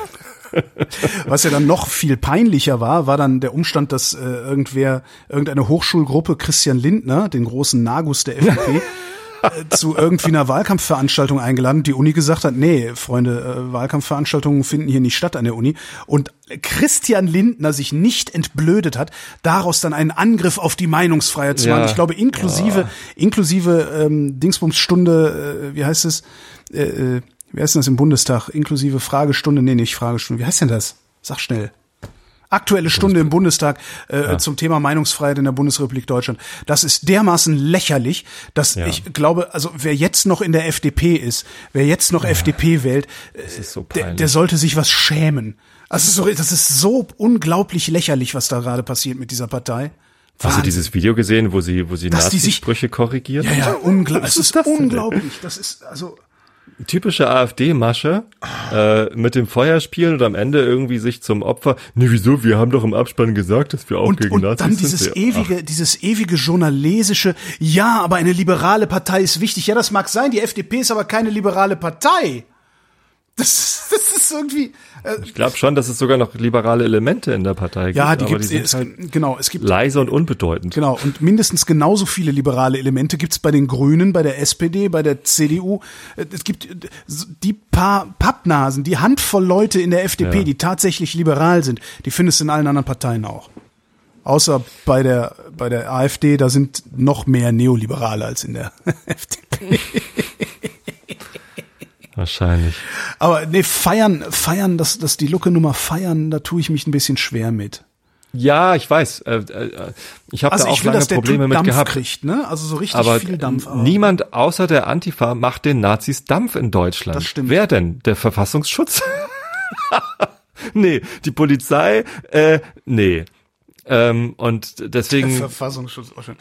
Was ja dann noch viel peinlicher war, war dann der Umstand, dass äh, irgendwer, irgendeine Hochschulgruppe Christian Lindner, den großen Nagus der FDP, zu irgendwie einer Wahlkampfveranstaltung eingeladen. Die Uni gesagt hat, nee, Freunde, äh, Wahlkampfveranstaltungen finden hier nicht statt an der Uni. Und Christian Lindner sich nicht entblödet hat, daraus dann einen Angriff auf die Meinungsfreiheit zu Ja. machen. Ich glaube, inklusive, inklusive ähm, Dingsbumsstunde, äh, wie heißt es? Äh, äh, wie heißt denn das im Bundestag? Inklusive Fragestunde, nee, nicht Fragestunde. Wie heißt denn das? Sag schnell. Aktuelle Stunde im Bundestag äh, zum Thema Meinungsfreiheit in der Bundesrepublik Deutschland. Das ist dermaßen lächerlich, dass Ja. ich glaube, also wer jetzt noch in der FDP ist, wer jetzt noch FDP wählt, äh, so der, peinlich. der sollte sich was schämen. Also so, das ist so unglaublich lächerlich, was da gerade passiert mit dieser Partei. Hast du Wahnsinn. dieses Video gesehen, wo sie, wo sie Nazi-Sprüche korrigiert? Ja, ja, unglaublich. Es ist, das unglaublich. Das ist also typische AfD-Masche äh, mit dem Feuer spielen und am Ende irgendwie sich zum Opfer. Nee, wieso? Wir haben doch im Abspann gesagt, dass wir auch und, gegen und Nazis dann sind. dieses Ja, ewige, dieses ewige journalistische, ja, aber eine liberale Partei ist wichtig. Ja, das mag sein, die FDP ist aber keine liberale Partei. Das, das ist irgendwie, äh, Ich glaube schon, dass es sogar noch liberale Elemente in der Partei gibt. ja, die gibt es, halt genau, es gibt, leise und unbedeutend. genau, und mindestens genauso viele liberale Elemente gibt's bei den Grünen, bei der SPD, bei der CDU. Äh, Es gibt äh, die paar Pappnasen, die Handvoll Leute in der FDP, Ja. die tatsächlich liberal sind, die findest du in allen anderen Parteien auch. Außer bei der, bei der AfD, da sind noch mehr Neoliberale als in der FDP. Wahrscheinlich. Aber nee, feiern, feiern, dass, dass die Lucke-Nummer feiern, da tue ich mich ein bisschen schwer mit. Ja, ich weiß. Äh, äh, ich habe Also da auch ich will, lange dass der Probleme mit Dampf gehabt. kriegt, ne? Also so richtig Aber viel Dampf. aber- niemand außer der Antifa macht den Nazis Dampf in Deutschland. Das stimmt. Wer denn? Der Verfassungsschutz? nee, die Polizei? Äh, nee. Ähm, und deswegen, Verfassungsschutz. auch schön.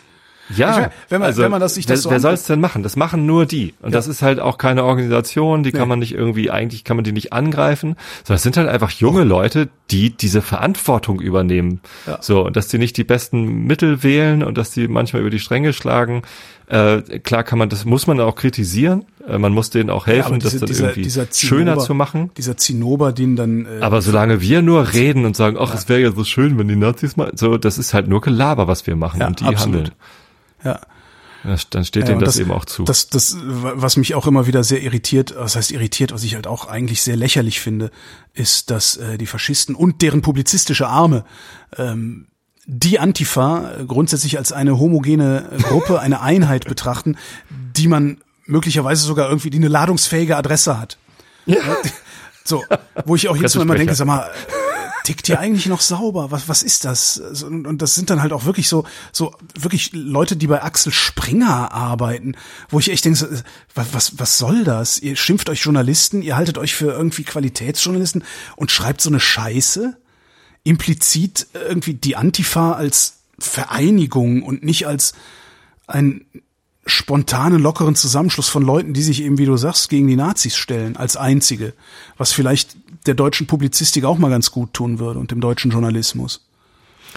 Ja, meine, wenn man- wenn man das sich das wer, so wer soll es denn machen? Das machen nur die. Und das ist halt auch keine Organisation, die Nee. kann man nicht irgendwie, eigentlich kann man die nicht angreifen, sondern es sind halt einfach junge Leute, die diese Verantwortung übernehmen. Ja. So, und dass die nicht die besten Mittel wählen und dass die manchmal über die Stränge schlagen. Äh, klar kann man, das muss man auch kritisieren. Äh, man muss denen auch helfen, das diese- dann dieser- irgendwie dieser schöner Zinnober- zu machen. Dieser Zinnober, den dann äh, Aber solange wir nur reden und sagen, ach, es wäre ja so schön, wenn die Nazis mal, so, das ist halt nur Gelaber, was wir machen Ja, und die absolut. handeln. Ja, Ja, Dann steht Ja, denen und das, eben auch zu. Das, das, was mich auch immer wieder sehr irritiert, was heißt irritiert, was ich halt auch eigentlich sehr lächerlich finde, ist, dass äh, die Faschisten und deren publizistische Arme ähm, die Antifa grundsätzlich als eine homogene Gruppe, eine Einheit betrachten, die man möglicherweise sogar irgendwie, die eine ladungsfähige Adresse hat. So, wo ich auch jedes Mal immer denke, sag mal, tickt ihr eigentlich noch sauber? Was, was ist das? Und, und das sind dann halt auch wirklich so, so wirklich Leute, die bei Axel Springer arbeiten, wo ich echt denke, was, was, was soll das? Ihr schimpft euch Journalisten, ihr haltet euch für irgendwie Qualitätsjournalisten und schreibt so eine Scheiße? Implizit irgendwie die Antifa als Vereinigung und nicht als ein spontanen, lockeren Zusammenschluss von Leuten, die sich eben, wie du sagst, gegen die Nazis stellen, als einzige. Was vielleicht der deutschen Publizistik auch mal ganz gut tun würde und dem deutschen Journalismus.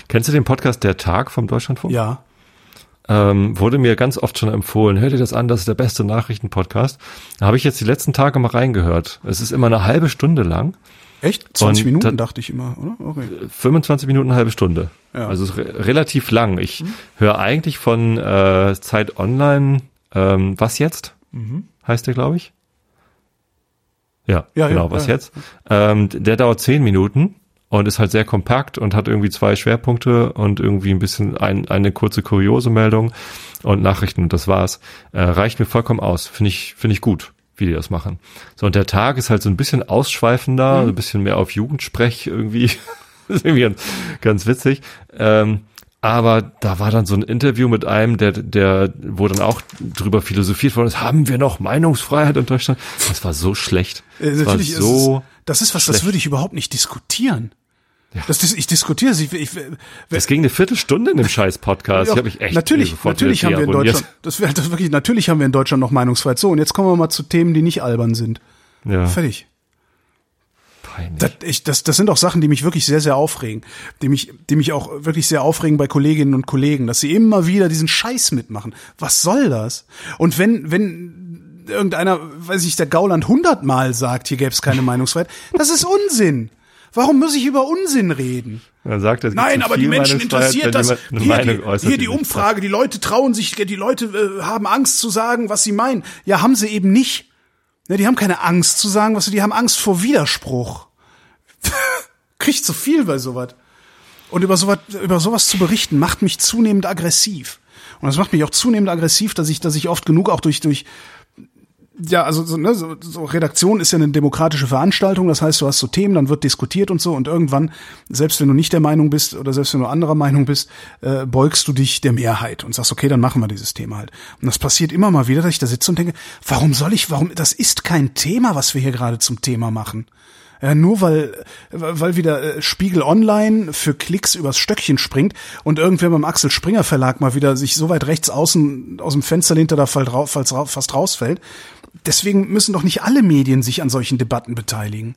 Kennst du den Podcast Der Tag vom Deutschlandfunk? Ja. Ähm, wurde mir ganz oft schon empfohlen. Hör dir das an, das ist der beste Nachrichtenpodcast. Da habe ich jetzt die letzten Tage mal reingehört. Es ist immer eine halbe Stunde lang. Echt? 20 Und Minuten da- dachte ich immer, oder? Okay. 25 Minuten, eine halbe Stunde. Ja. Also es ist re relativ lang. Ich höre eigentlich von äh, Zeit Online, ähm, was jetzt? Heißt der, glaube ich. Ja, Ja, genau, ja, was jetzt? Ähm, der dauert 10 Minuten und ist halt sehr kompakt und hat irgendwie zwei Schwerpunkte und irgendwie ein bisschen ein, eine kurze kuriose Meldung und Nachrichten und das war's. Äh, reicht mir vollkommen aus. Finde ich, finde ich gut, wie die das machen. So, und der Tag ist halt so ein bisschen ausschweifender, ein bisschen mehr auf Jugendsprech irgendwie. Das ist irgendwie ganz, ganz witzig. Ähm, aber da war dann so ein Interview mit einem, der, der, wo dann auch drüber philosophiert worden ist, haben wir noch Meinungsfreiheit in Deutschland? Das war so schlecht. Äh, Das war so, ist es, das ist was, das schlecht. würde ich überhaupt nicht diskutieren. Das, das, ich diskutiere sie. Ich, ich, das ging eine Viertelstunde in dem scheiß Podcast. Ja, ich habe mich echt natürlich, natürlich haben wir in. Deutschland, das das wirklich, natürlich haben wir in Deutschland noch Meinungsfreiheit. So, und jetzt kommen wir mal zu Themen, die nicht albern sind. Ja, Fertig. Peinlich. Das, ich, das, das sind auch Sachen, die mich wirklich sehr, sehr aufregen. Die mich, die mich auch wirklich sehr aufregen bei Kolleginnen und Kollegen, dass sie immer wieder diesen Scheiß mitmachen. Was soll das? Und wenn, wenn irgendeiner, weiß ich, der Gauland hundertmal sagt, hier gäbe es keine Meinungsfreiheit, das ist Unsinn. Warum muss ich über Unsinn reden? Man sagt, es Nein, aber die Menschen interessiert das. Hier, die, hier die Umfrage, die Leute trauen sich, die Leute äh, haben Angst zu sagen, was sie meinen. Ja, haben sie eben nicht. Ne, die haben keine Angst zu sagen, was sie, die haben Angst vor Widerspruch. Kriegt zu viel bei sowas. Und über sowas, über sowas zu berichten, macht mich zunehmend aggressiv. Und das macht mich auch zunehmend aggressiv, dass ich, dass ich oft genug auch durch, durch, ja, also so, ne, so, so Redaktion ist ja eine demokratische Veranstaltung, das heißt, du hast so Themen, dann wird diskutiert und so und irgendwann, selbst wenn du nicht der Meinung bist oder selbst wenn du anderer Meinung bist, äh, beugst du dich der Mehrheit und sagst, okay, dann machen wir dieses Thema halt. Und das passiert immer mal wieder, dass ich da sitze und denke, warum soll ich, warum, das ist kein Thema, was wir hier gerade zum Thema machen. Ja, nur weil, weil wieder äh, Spiegel Online für Klicks übers Stöckchen springt und irgendwer beim Axel Springer Verlag mal wieder sich so weit rechts außen aus dem Fenster hinter da fast fast rausfällt. Deswegen müssen doch nicht alle Medien sich an solchen Debatten beteiligen.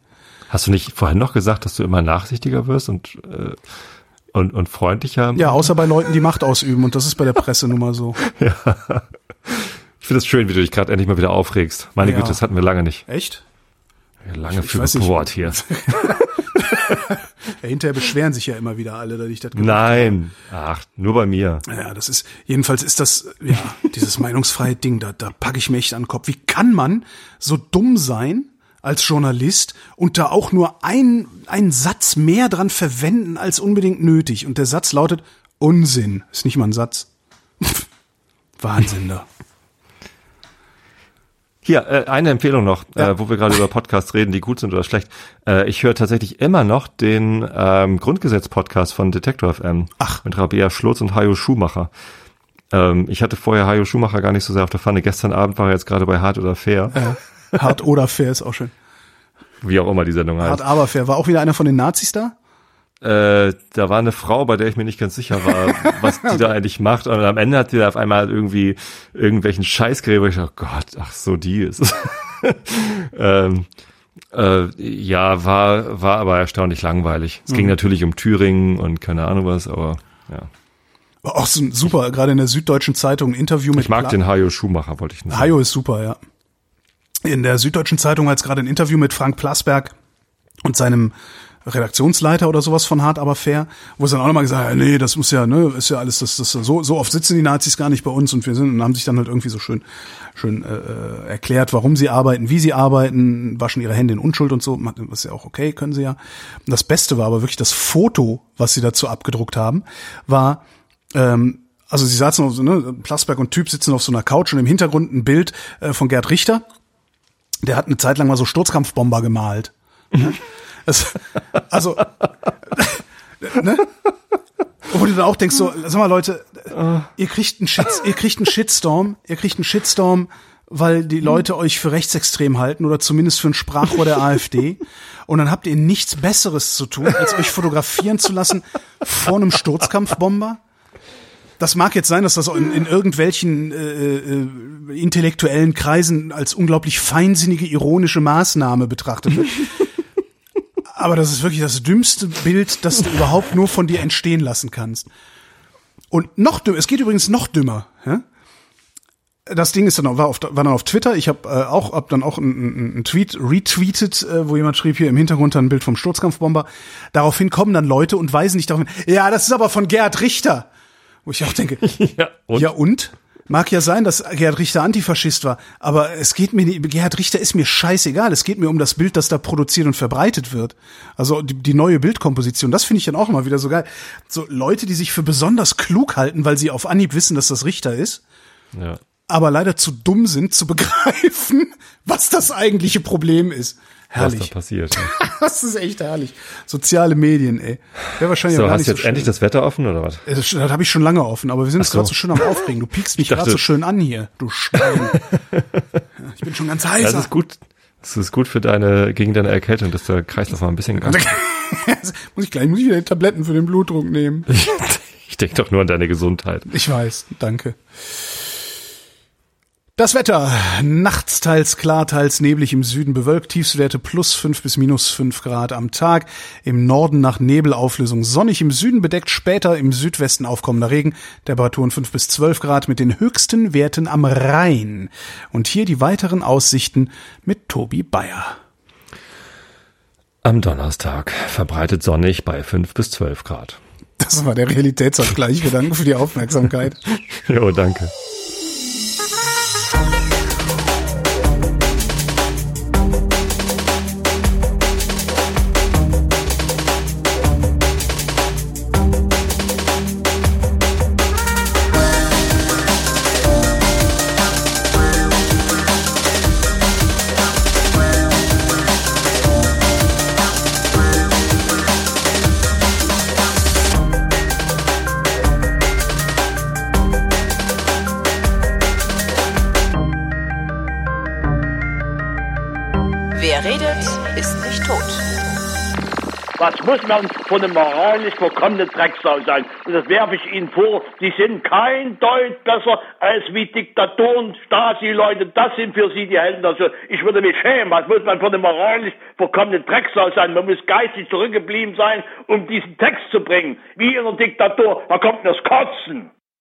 Hast du nicht vorhin noch gesagt, dass du immer nachsichtiger wirst und, äh, und, und freundlicher? Ja, außer bei Leuten, die Macht ausüben und das ist bei der Presse nun mal so. Ich finde es schön, wie du dich gerade endlich mal wieder aufregst. Meine Ja. Güte, das hatten wir lange nicht. Echt? Lange ich für nicht. Wort hier. Ja, hinterher beschweren sich ja immer wieder alle, dass ich das gemacht Nein. Ach, nur bei mir. Ja, das ist, jedenfalls ist das, ja, dieses Meinungsfreiheit-Ding, da, da packe ich mir echt an den Kopf. Wie kann man so dumm sein als Journalist und da auch nur ein, einen Satz mehr dran verwenden als unbedingt nötig? Und der Satz lautet Unsinn. Ist nicht mal ein Satz. Wahnsinn da. Hier, äh, eine Empfehlung noch, Ja. äh, wo wir gerade über Podcasts reden, die gut sind oder schlecht. Äh, ich höre tatsächlich immer noch den ähm, Grundgesetz-Podcast von Detektor FM. Ach. Mit Rabea Schlotz und Hajo Schumacher. Ähm, ich hatte vorher Hajo Schumacher gar nicht so sehr auf der Pfanne. Gestern Abend war er jetzt gerade bei Hart oder Fair. Ja. Hart oder fair ist auch schön. Wie auch immer die Sendung heißt. Hart aber fair. War auch wieder einer von den Nazis da? Äh, da war eine Frau, bei der ich mir nicht ganz sicher war, was die da eigentlich macht. Und am Ende hat die da auf einmal irgendwie irgendwelchen Scheiß geredet, wo ich dachte, oh Gott, ach so, die ist ähm, äh, ja, war, war aber erstaunlich langweilig. Es Mhm. ging natürlich um Thüringen und keine Ahnung was, aber ja. War auch so super, gerade in der Süddeutschen Zeitung ein Interview mit Ich mag Pla- den Hajo Schumacher, wollte ich nicht. Hajo ist super, ja. In der Süddeutschen Zeitung hat es gerade ein Interview mit Frank Plasberg und seinem Redaktionsleiter oder sowas von Hart aber fair, wo sie dann auch nochmal gesagt haben, nee, das muss ja, ne, ist ja alles, das, das so, so oft sitzen die Nazis gar nicht bei uns und wir sind und haben sich dann halt irgendwie so schön, schön äh, äh, erklärt, warum sie arbeiten, wie sie arbeiten, waschen ihre Hände in Unschuld und so, was ja auch okay, können sie ja. Und das Beste war aber wirklich das Foto, was sie dazu abgedruckt haben, war ähm, also sie saßen auf ne, Plasberg und Typ sitzen auf so einer Couch und im Hintergrund ein Bild äh, von Gerd Richter. Der hat eine Zeit lang mal so Sturzkampfbomber gemalt. Ja? Das, also, ne? Wo du dann auch denkst so, sag mal Leute, ihr kriegt einen Shit, ihr kriegt einen Shitstorm, ihr kriegt einen Shitstorm, weil die Leute euch für rechtsextrem halten oder zumindest für ein Sprachrohr der AfD. Und dann habt ihr nichts Besseres zu tun, als euch fotografieren zu lassen vor einem Sturzkampfbomber. Das mag jetzt sein, dass das in, in irgendwelchen äh, äh, intellektuellen Kreisen als unglaublich feinsinnige, ironische Maßnahme betrachtet wird. Aber das ist wirklich das dümmste Bild, das du überhaupt nur von dir entstehen lassen kannst. Und noch dümmer, es geht übrigens noch dümmer. Ja? Das Ding ist dann auch, war, auf, war dann auf Twitter. Ich habe äh, auch hab dann auch einen einen Tweet retweetet, äh, wo jemand schrieb hier im Hintergrund dann ein Bild vom Sturzkampfbomber. Daraufhin kommen dann Leute und weisen nicht darauf hin. Ja, das ist aber von Gerhard Richter. Wo ich auch denke, Ja, und? ja und? Mag ja sein, dass Gerhard Richter Antifaschist war, aber es geht mir nicht, Gerhard Richter ist mir scheißegal. Es geht mir um das Bild, das da produziert und verbreitet wird. Also die, die neue Bildkomposition, das finde ich dann auch immer wieder so geil. So Leute, die sich für besonders klug halten, weil sie auf Anhieb wissen, dass das Richter ist, ja. aber leider zu dumm sind zu begreifen, was das eigentliche Problem ist. Was da Herrlich. passiert. Das ist echt herrlich. Soziale Medien, ey. Wäre wahrscheinlich auch So, gar hast nicht du jetzt so endlich das Wetter offen oder was? Das, das habe ich schon lange offen, aber wir sind jetzt so. gerade so schön am Aufregen. Du piekst mich gerade so schön an hier, du Schwein. Ich bin schon ganz heißer. Das ist gut. Das ist gut für deine, gegen deine Erkältung, dass der Kreislauf mal ein bisschen muss ich gleich, muss ich wieder die Tabletten für den Blutdruck nehmen. Ich denke doch nur an deine Gesundheit. Ich weiß, danke. Das Wetter. Nachts teils klar, teils neblig im Süden bewölkt. Tiefstwerte plus fünf bis minus fünf Grad am Tag. Im Norden nach Nebelauflösung sonnig. Im Süden bedeckt später im Südwesten aufkommender Regen. Temperaturen fünf bis zwölf Grad mit den höchsten Werten am Rhein. Und hier die weiteren Aussichten mit Tobi Bayer. Am Donnerstag verbreitet sonnig bei 5 bis 12 Grad. Das war der Realitätsabgleich. Wir danken für die Aufmerksamkeit. Jo, danke. Was muss man von einem moralisch verkommenen Drecksau sein? Und das werfe ich Ihnen vor, die sind kein Deut besser als wie Diktatoren, Stasi-Leute, das sind für Sie die Helden. Also ich würde mich schämen, was muss man von einem moralisch verkommenen Drecksau sein? Man muss geistig zurückgeblieben sein, um diesen Text zu bringen. Wie in einer Diktatur, da kommt das Kotzen.